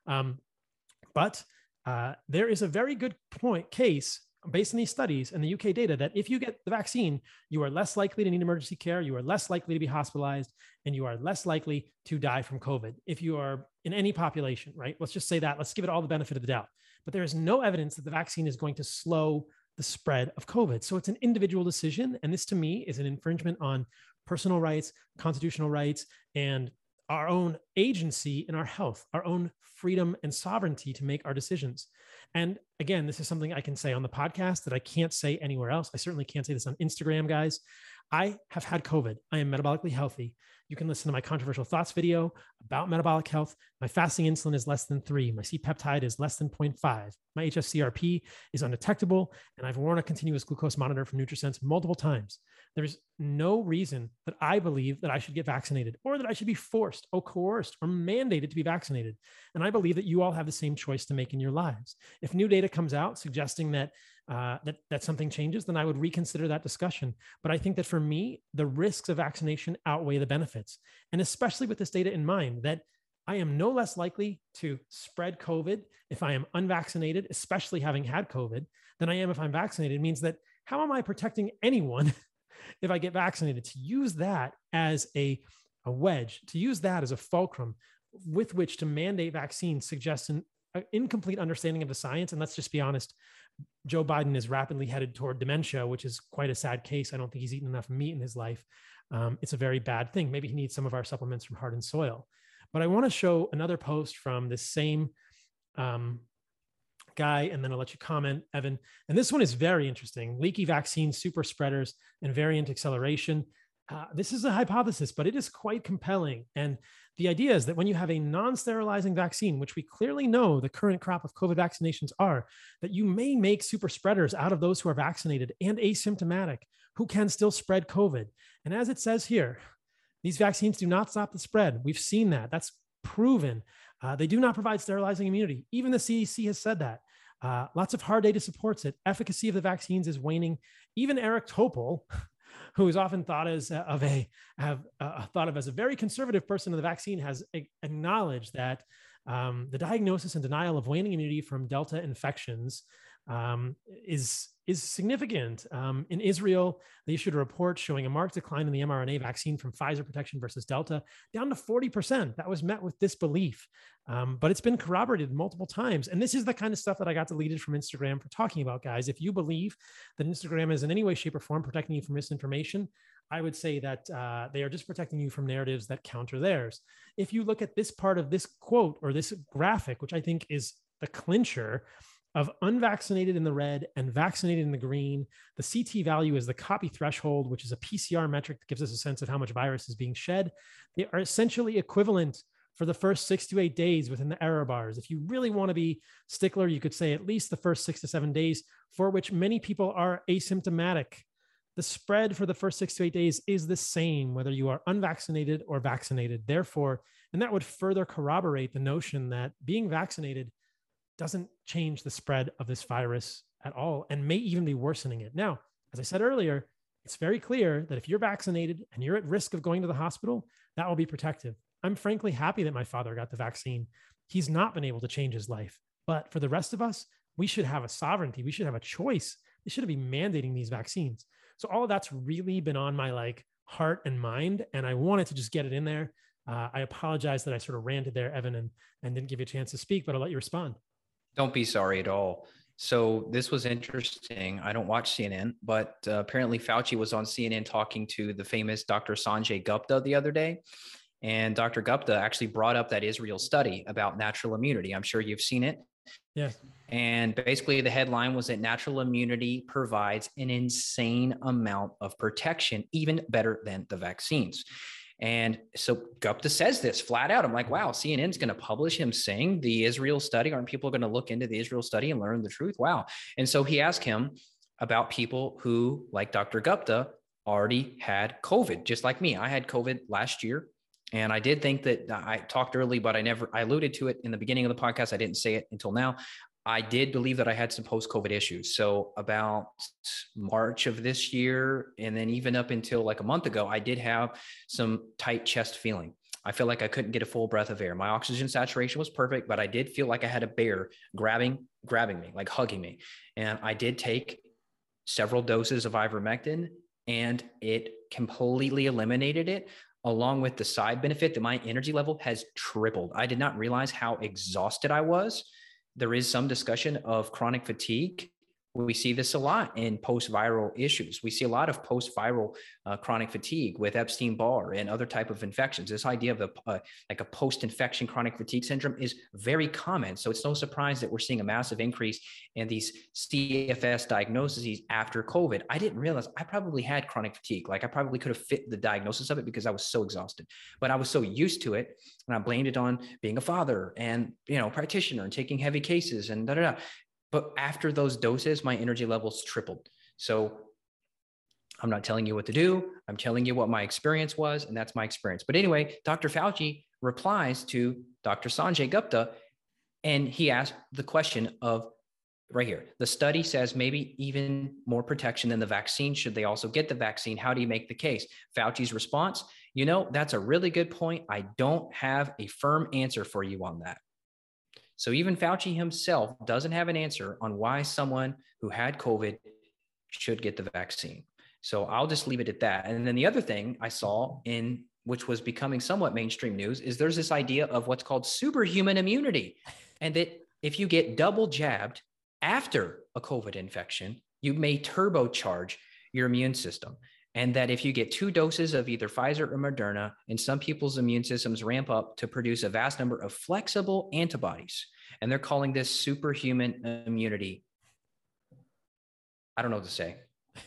Um, but uh, there is a very good point case based on these studies and the UK data that if you get the vaccine, you are less likely to need emergency care, you are less likely to be hospitalized, and you are less likely to die from COVID if you are in any population, right? Let's just say that. Let's give it all the benefit of the doubt. But there is no evidence that the vaccine is going to slow the spread of COVID. So it's an individual decision. And this to me is an infringement on personal rights, constitutional rights, and our own agency in our health, our own freedom and sovereignty to make our decisions. And again, this is something I can say on the podcast that I can't say anywhere else. I certainly can't say this on Instagram, guys. I have had COVID. I am metabolically healthy. You can listen to my controversial thoughts video about metabolic health. My fasting insulin is less than three. My C peptide is less than 0.5. My HSCRP is undetectable. And I've worn a continuous glucose monitor from NutriSense multiple times. There's no reason that I believe that I should get vaccinated or that I should be forced or coerced or mandated to be vaccinated. And I believe that you all have the same choice to make in your lives. If new data comes out suggesting that uh, that that something changes, then I would reconsider that discussion. But I think that for me, the risks of vaccination outweigh the benefits, and especially with this data in mind, that I am no less likely to spread COVID if I am unvaccinated, especially having had COVID, than I am if I'm vaccinated. It means that how am I protecting anyone if I get vaccinated? To use that as a a wedge, to use that as a fulcrum with which to mandate vaccines suggests an incomplete understanding of the science. And let's just be honest, Joe Biden is rapidly headed toward dementia, which is quite a sad case. I don't think he's eaten enough meat in his life. Um, it's a very bad thing. Maybe he needs some of our supplements from Heart and Soil. But I want to show another post from this same um, guy, and then I'll let you comment, Evan. And this one is very interesting leaky vaccine, super spreaders, and variant acceleration. Uh, this is a hypothesis, but it is quite compelling. And the idea is that when you have a non sterilizing vaccine, which we clearly know the current crop of COVID vaccinations are, that you may make super spreaders out of those who are vaccinated and asymptomatic who can still spread COVID. And as it says here, These vaccines do not stop the spread. We've seen that. That's proven. Uh, they do not provide sterilizing immunity. Even the CDC has said that. Uh, lots of hard data supports it. Efficacy of the vaccines is waning. Even Eric Topol, who is often thought as uh, of a have uh, thought of as a very conservative person of the vaccine, has acknowledged that um, the diagnosis and denial of waning immunity from Delta infections um, is is significant. Um, in Israel, they issued a report showing a marked decline in the mRNA vaccine from Pfizer protection versus Delta down to 40%. That was met with disbelief, um, but it's been corroborated multiple times. And this is the kind of stuff that I got deleted from Instagram for talking about, guys. If you believe that Instagram is in any way, shape, or form protecting you from misinformation, I would say that uh, they are just protecting you from narratives that counter theirs. If you look at this part of this quote or this graphic, which I think is the clincher, of unvaccinated in the red and vaccinated in the green. The CT value is the copy threshold, which is a PCR metric that gives us a sense of how much virus is being shed. They are essentially equivalent for the first six to eight days within the error bars. If you really want to be stickler, you could say at least the first six to seven days, for which many people are asymptomatic. The spread for the first six to eight days is the same, whether you are unvaccinated or vaccinated. Therefore, and that would further corroborate the notion that being vaccinated doesn't change the spread of this virus at all and may even be worsening it. Now, as I said earlier, it's very clear that if you're vaccinated and you're at risk of going to the hospital, that will be protective. I'm frankly happy that my father got the vaccine. He's not been able to change his life. But for the rest of us, we should have a sovereignty. We should have a choice. They shouldn't be mandating these vaccines. So all of that's really been on my like heart and mind. And I wanted to just get it in there. Uh, I apologize that I sort of ranted there, Evan, and, and didn't give you a chance to speak, but I'll let you respond. Don't be sorry at all. So this was interesting. I don't watch CNN, but uh, apparently Fauci was on CNN talking to the famous Dr. Sanjay Gupta the other day. And Dr. Gupta actually brought up that Israel study about natural immunity. I'm sure you've seen it. Yes. And basically, the headline was that natural immunity provides an insane amount of protection, even better than the vaccines. And so Gupta says this flat out. I'm like, wow, CNN's going to publish him saying the Israel study. Aren't people going to look into the Israel study and learn the truth? Wow. And so he asked him about people who, like Dr. Gupta, already had COVID, just like me. I had COVID last year. And I did think that uh, I talked early, but I never, I alluded to it in the beginning of the podcast. I didn't say it until now. I did believe that I had some post COVID issues. So, about March of this year, and then even up until like a month ago, I did have some tight chest feeling. I feel like I couldn't get a full breath of air. My oxygen saturation was perfect, but I did feel like I had a bear grabbing, grabbing me, like hugging me. And I did take several doses of ivermectin and it completely eliminated it along with the side benefit that my energy level has tripled. I did not realize how exhausted I was there is some discussion of chronic fatigue we see this a lot in post-viral issues. We see a lot of post-viral uh, chronic fatigue with Epstein-Barr and other type of infections. This idea of a, uh, like a post-infection chronic fatigue syndrome is very common. So it's no surprise that we're seeing a massive increase in these CFS diagnoses after COVID. I didn't realize I probably had chronic fatigue. Like I probably could have fit the diagnosis of it because I was so exhausted, but I was so used to it, and I blamed it on being a father and you know practitioner and taking heavy cases and da da da. But after those doses, my energy levels tripled. So I'm not telling you what to do. I'm telling you what my experience was, and that's my experience. But anyway, Dr. Fauci replies to Dr. Sanjay Gupta, and he asked the question of right here the study says maybe even more protection than the vaccine. Should they also get the vaccine? How do you make the case? Fauci's response, you know, that's a really good point. I don't have a firm answer for you on that. So even Fauci himself doesn't have an answer on why someone who had COVID should get the vaccine. So I'll just leave it at that. And then the other thing I saw in which was becoming somewhat mainstream news is there's this idea of what's called superhuman immunity. And that if you get double jabbed after a COVID infection, you may turbocharge your immune system and that if you get two doses of either Pfizer or Moderna, and some people's immune systems ramp up to produce a vast number of flexible antibodies, and they're calling this superhuman immunity. I don't know what to say.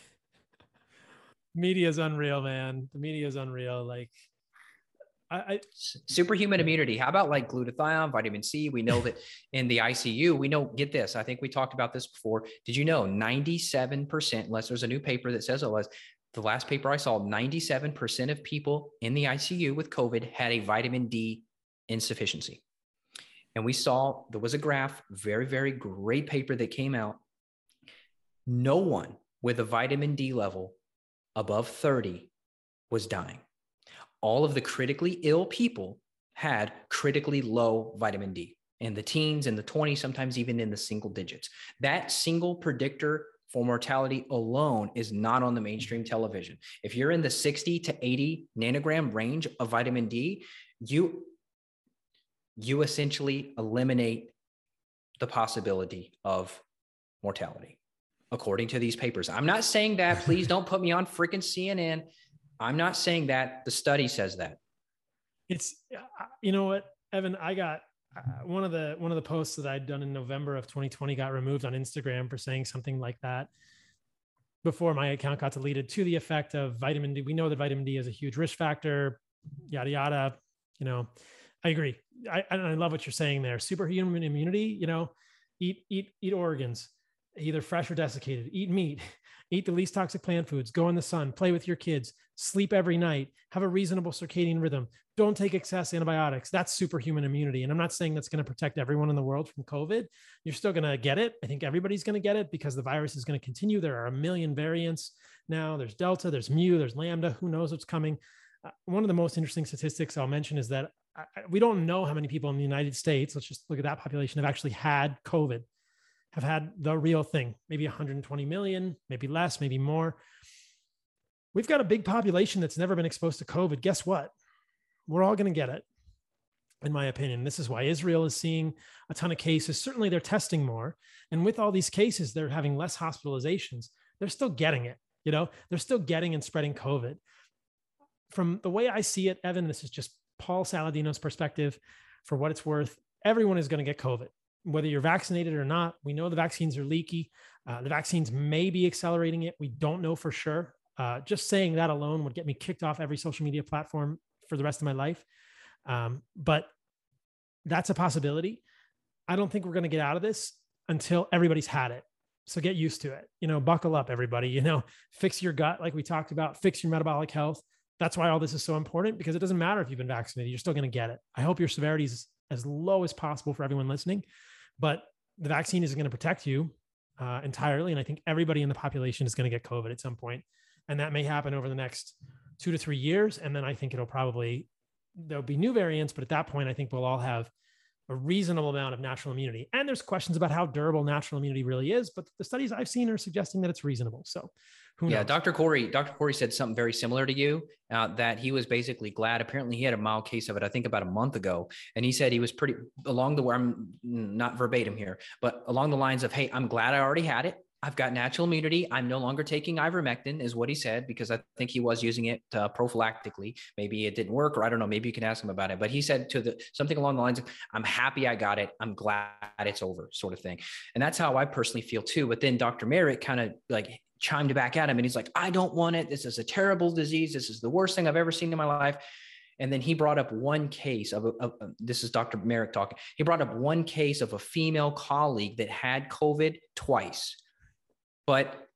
media is unreal, man. The media is unreal. Like, I, I, superhuman immunity. How about like glutathione, vitamin C? We know that in the ICU, we know, get this. I think we talked about this before. Did you know 97%, unless there's a new paper that says otherwise, the last paper I saw, 97% of people in the ICU with COVID had a vitamin D insufficiency. And we saw there was a graph, very, very great paper that came out. No one with a vitamin D level above 30 was dying. All of the critically ill people had critically low vitamin D in the teens and the 20s, sometimes even in the single digits. That single predictor for mortality alone is not on the mainstream television. If you're in the 60 to 80 nanogram range of vitamin D, you you essentially eliminate the possibility of mortality according to these papers. I'm not saying that, please don't put me on freaking CNN. I'm not saying that. The study says that. It's you know what, Evan, I got uh, Uh, one of the one of the posts that I'd done in November of 2020 got removed on Instagram for saying something like that before my account got deleted to the effect of vitamin D. We know that vitamin D is a huge risk factor, yada yada. You know, I agree. I, I love what you're saying there. Superhuman immunity. You know, eat eat eat organs, either fresh or desiccated. Eat meat. Eat the least toxic plant foods. Go in the sun. Play with your kids. Sleep every night. Have a reasonable circadian rhythm don't take excess antibiotics. That's superhuman immunity. And I'm not saying that's going to protect everyone in the world from COVID. You're still going to get it. I think everybody's going to get it because the virus is going to continue. There are a million variants now. There's Delta, there's Mu, there's Lambda. Who knows what's coming? Uh, one of the most interesting statistics I'll mention is that I, we don't know how many people in the United States, let's just look at that population, have actually had COVID, have had the real thing, maybe 120 million, maybe less, maybe more. We've got a big population that's never been exposed to COVID. Guess what? We're all going to get it, in my opinion. This is why Israel is seeing a ton of cases. Certainly, they're testing more. And with all these cases, they're having less hospitalizations. They're still getting it. You know, they're still getting and spreading COVID. From the way I see it, Evan, this is just Paul Saladino's perspective. For what it's worth, everyone is going to get COVID, whether you're vaccinated or not. We know the vaccines are leaky. Uh, the vaccines may be accelerating it. We don't know for sure. Uh, just saying that alone would get me kicked off every social media platform for the rest of my life. Um, but that's a possibility. I don't think we're going to get out of this until everybody's had it. So get used to it. You know, buckle up, everybody. You know, fix your gut, like we talked about, fix your metabolic health. That's why all this is so important because it doesn't matter if you've been vaccinated, you're still going to get it. I hope your severity is as low as possible for everyone listening, but the vaccine isn't going to protect you uh, entirely. And I think everybody in the population is going to get COVID at some point, and that may happen over the next two to three years. And then I think it'll probably, there'll be new variants, but at that point, I think we'll all have a reasonable amount of natural immunity. And there's questions about how durable natural immunity really is, but the studies I've seen are suggesting that it's reasonable. So who yeah, Dr. Kory, Dr. Kory said something very similar to you, uh, that he was basically glad. Apparently he had a mild case of it, I think about a month ago. And he said he was pretty along the way, I'm not verbatim here, but along the lines of, Hey, I'm glad I already had it. I've got natural immunity. I'm no longer taking ivermectin, is what he said, because I think he was using it uh, prophylactically. Maybe it didn't work, or I don't know. Maybe you can ask him about it. But he said to the something along the lines of, "I'm happy I got it. I'm glad it's over," sort of thing. And that's how I personally feel too. But then Dr. Marik kind of like chimed back at him, and he's like, "I don't want it. This is a terrible disease. This is the worst thing I've ever seen in my life." And then he brought up one case of, of, of, this is Dr. Marik talking. He brought up one case of a female colleague that had COVID twice. But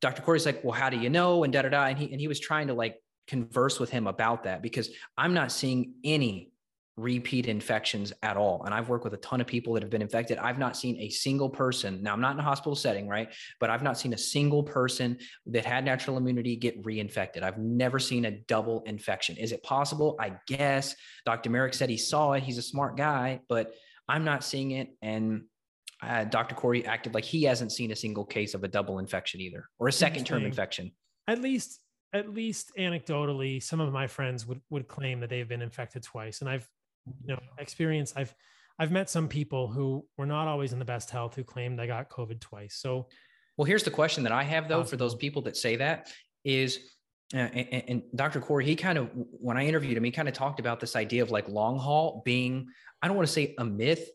Dr. Kory's like, well, how do you know? And da da da. And he and he was trying to like converse with him about that because I'm not seeing any repeat infections at all. And I've worked with a ton of people that have been infected. I've not seen a single person. Now I'm not in a hospital setting, right? But I've not seen a single person that had natural immunity get reinfected. I've never seen a double infection. Is it possible? I guess Dr. Marik said he saw it. He's a smart guy, but I'm not seeing it. And uh, Dr. Kory acted like he hasn't seen a single case of a double infection either, or a second term infection. At least, at least anecdotally, some of my friends would would claim that they've been infected twice, and I've, you know, experienced. I've I've met some people who were not always in the best health who claimed they got COVID twice. So, well, here's the question that I have though for those people that say that is. Uh, and, and, Dr. Kory, he kind of, when I interviewed him, he kind of talked about this idea of like long haul being, I don't want to say a myth,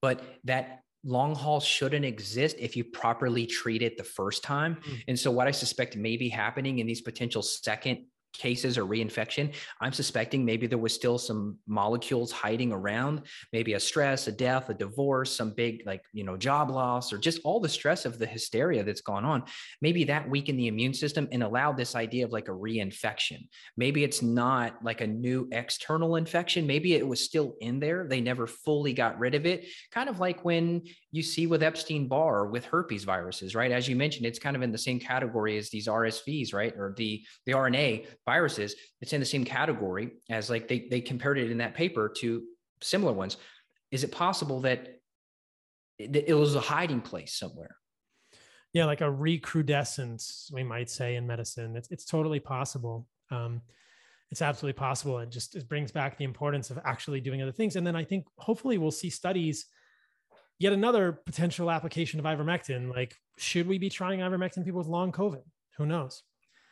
but that long haul shouldn't exist if you properly treat it the first time. Mm. And so what I suspect may be happening in these potential second cases or reinfection, I'm suspecting maybe there was still some molecules hiding around, maybe a stress, a death, a divorce, some big like, you know, job loss, or just all the stress of the hysteria that's gone on. Maybe that weakened the immune system and allowed this idea of like a reinfection. Maybe it's not like a new external infection. Maybe it was still in there. They never fully got rid of it. Kind of like when you see with Epstein Barr with herpes viruses, right? As you mentioned, it's kind of in the same category as these RSVs, right? Or the, the RNA viruses, it's in the same category as like they, they compared it in that paper to similar ones. Is it possible that it, was a hiding place somewhere? Yeah, like a recrudescence, we might say in medicine. It's, it's totally possible. Um, it's absolutely possible. It just it brings back the importance of actually doing other things. And then I think hopefully we'll see studies yet another potential application of ivermectin. Like, should we be trying ivermectin people with long COVID? Who knows?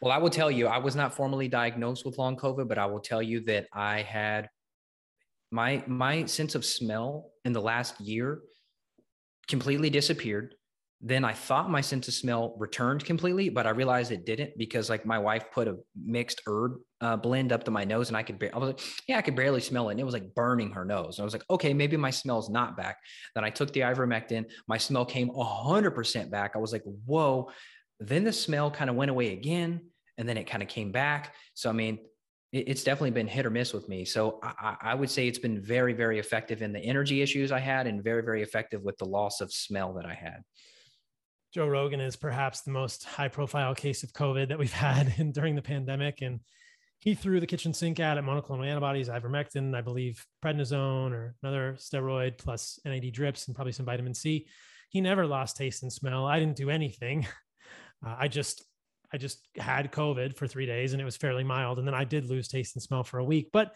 Well, I will tell you, I was not formally diagnosed with long COVID, but I will tell you that I had my my sense of smell in the last year completely disappeared then I thought my sense of smell returned completely, but I realized it didn't because like my wife put a mixed herb uh, blend up to my nose and I could, ba- I was like, yeah, I could barely smell it. And it was like burning her nose. And I was like, okay, maybe my smell's not back. Then I took the ivermectin. My smell came hundred percent back. I was like, whoa. Then the smell kind of went away again. And then it kind of came back. So, I mean, it's definitely been hit or miss with me. So I, I, would say it's been very, very effective in the energy issues I had and very, very effective with the loss of smell that I had. Joe Rogan is perhaps the most high profile case of COVID that we've had in, during the pandemic. And he threw the kitchen sink at it monoclonal antibodies, ivermectin, I believe prednisone or another steroid plus NAD drips and probably some vitamin C. He never lost taste and smell. I didn't do anything. Uh, I just I just had COVID for three days and it was fairly mild. And then I did lose taste and smell for a week. But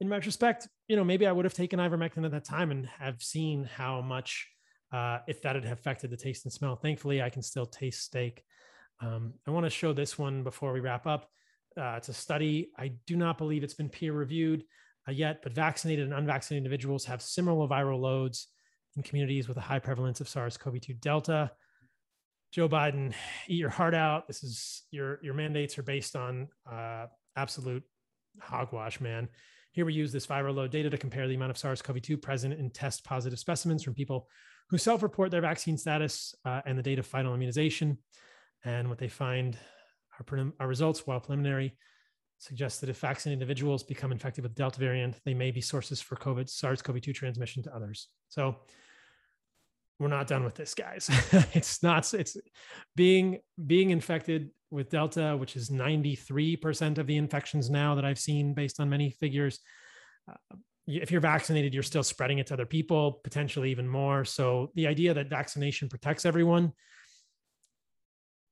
in retrospect, you know, maybe I would have taken ivermectin at that time and have seen how much uh, if that had affected the taste and smell. Thankfully, I can still taste steak. Um, I want to show this one before we wrap up. Uh, it's a study. I do not believe it's been peer reviewed uh, yet, but vaccinated and unvaccinated individuals have similar viral loads in communities with a high prevalence of SARS-CoV-2 Delta. Joe Biden, eat your heart out. This is your your mandates are based on uh, absolute hogwash, man. Here we use this viral load data to compare the amount of SARS-CoV-2 present in test positive specimens from people who self report their vaccine status uh, and the date of final immunization. And what they find are, are results, while preliminary, suggest that if vaccinated individuals become infected with Delta variant, they may be sources for COVID, SARS CoV 2 transmission to others. So we're not done with this, guys. it's not, it's being, being infected with Delta, which is 93% of the infections now that I've seen based on many figures. Uh, if you're vaccinated, you're still spreading it to other people, potentially even more. So the idea that vaccination protects everyone,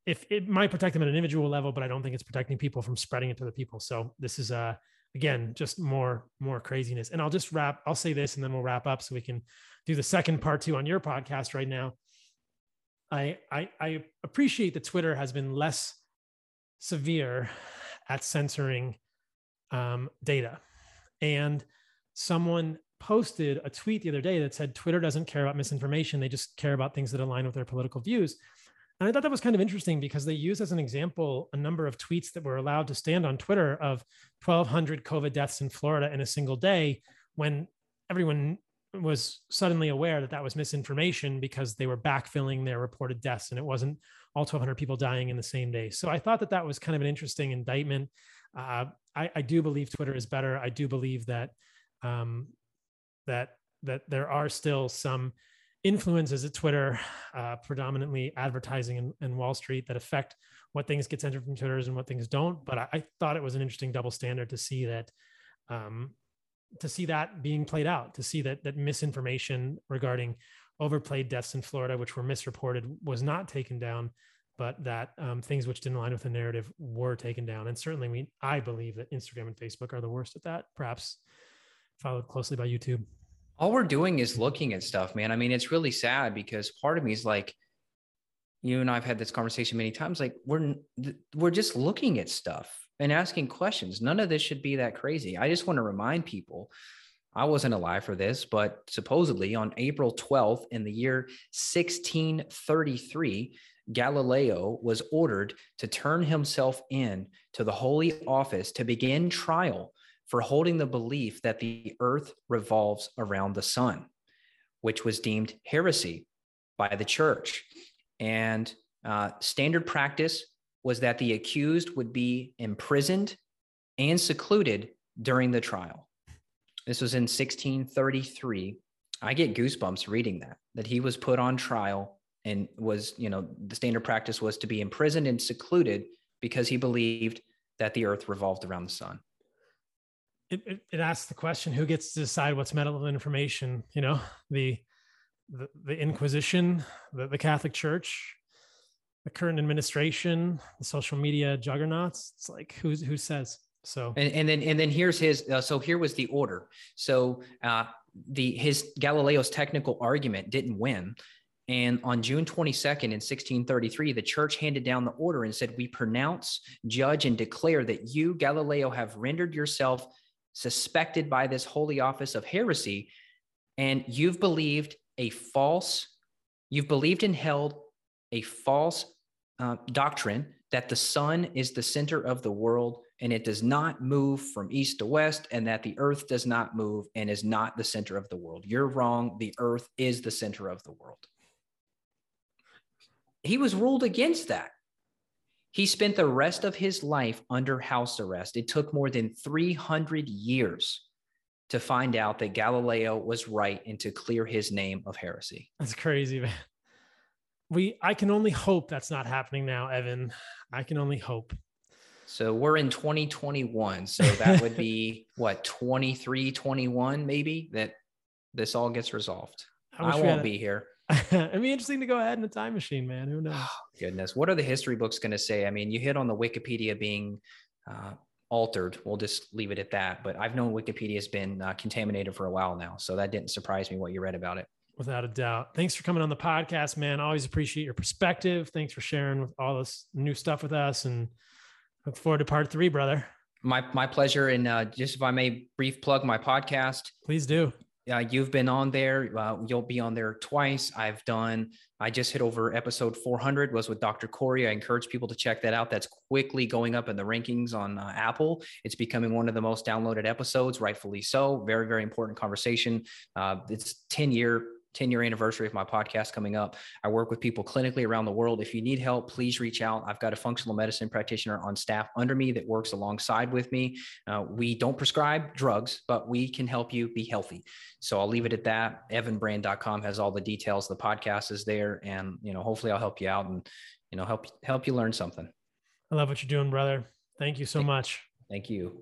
if it might protect them at an individual level, but I don't think it's protecting people from spreading it to other people. So this is uh again just more more craziness. And I'll just wrap. I'll say this, and then we'll wrap up so we can do the second part two on your podcast right now. I I, I appreciate that Twitter has been less severe at censoring um, data and someone posted a tweet the other day that said Twitter doesn't care about misinformation. They just care about things that align with their political views. And I thought that was kind of interesting because they used as an example a number of tweets that were allowed to stand on Twitter of 1,200 COVID deaths in Florida in a single day when everyone was suddenly aware that that was misinformation because they were backfilling their reported deaths and it wasn't all 1,200 people dying in the same day. So I thought that that was kind of an interesting indictment. Uh, I, I do believe Twitter is better. I do believe that um, that that there are still some influences at Twitter, uh, predominantly advertising and, and, Wall Street, that affect what things get censored from Twitters and what things don't. But I, I thought it was an interesting double standard to see that, um, to see that being played out, to see that that misinformation regarding overplayed deaths in Florida, which were misreported, was not taken down, but that um, things which didn't align with the narrative were taken down. And certainly, we I believe that Instagram and Facebook are the worst at that. Perhaps followed closely by YouTube? All we're doing is looking at stuff, man. I mean, it's really sad because part of me is like, you and I've had this conversation many times. Like, we're we're just looking at stuff and asking questions. None of this should be that crazy. I just want to remind people. I wasn't alive for this, but supposedly on April 12th in the year 1633, Galileo was ordered to turn himself in to the Holy Office to begin trial for holding the belief that the earth revolves around the sun, which was deemed heresy by the church. And uh, standard practice was that the accused would be imprisoned and secluded during the trial. This was in 1633. I get goosebumps reading that, that he was put on trial and was, you know, the standard practice was to be imprisoned and secluded because he believed that the earth revolved around the sun. It, it, it asks the question who gets to decide what's medical information you know the the, the inquisition the, the catholic church the current administration the social media juggernauts. It's like who's who says? So and, and then and then here's his uh, so here was the order. So uh the his galileo's technical argument didn't win. And on June 22nd in 1633, the church handed down the order and said, We pronounce, judge, and declare that you, Galileo, have rendered yourself suspected by this holy office of heresy, and you've believed a false, you've believed and held a false uh, doctrine that the sun is the center of the world and it does not move from east to west, and that the earth does not move and is not the center of the world. You're wrong. The earth is the center of the world. He was ruled against that. He spent the rest of his life under house arrest. It took more than 300 years to find out that Galileo was right and to clear his name of heresy. That's crazy, man we I can only hope that's not happening now, Evan. I can only hope. So we're in 2021. So that would be what 23, 21, maybe that this all gets resolved. I, I won't be here. It'd be interesting to go ahead in a time machine, man. Who knows? Oh, goodness. What are the history books going to say? I mean, you hit on the Wikipedia being uh, altered. We'll just leave it at that. But I've known Wikipedia has been uh, contaminated for a while now. So that didn't surprise me what you read about it. Without a doubt. Thanks for coming on the podcast, man. Always appreciate your perspective. Thanks for sharing with all this new stuff with us and look forward to part three, brother. My my pleasure. And uh, just if I may brief plug my podcast. Please do. Uh, you've been on there. Uh, you'll be on there twice. I've done. I just hit over episode 400. Was with Dr. Kory. I encourage people to check that out. That's quickly going up in the rankings on uh, Apple. It's becoming one of the most downloaded episodes, rightfully so. Very very important conversation. Uh, it's 10 year 10 year anniversary of my podcast coming up. I work with people clinically around the world. If you need help, please reach out. I've got a functional medicine practitioner on staff under me that works alongside with me. Uh, we don't prescribe drugs, but we can help you be healthy. So I'll leave it at that. Evanbrand.com has all the details. The podcast is there, and you know, hopefully, I'll help you out and you know help help you learn something. I love what you're doing, brother. Thank you so much. Thank you.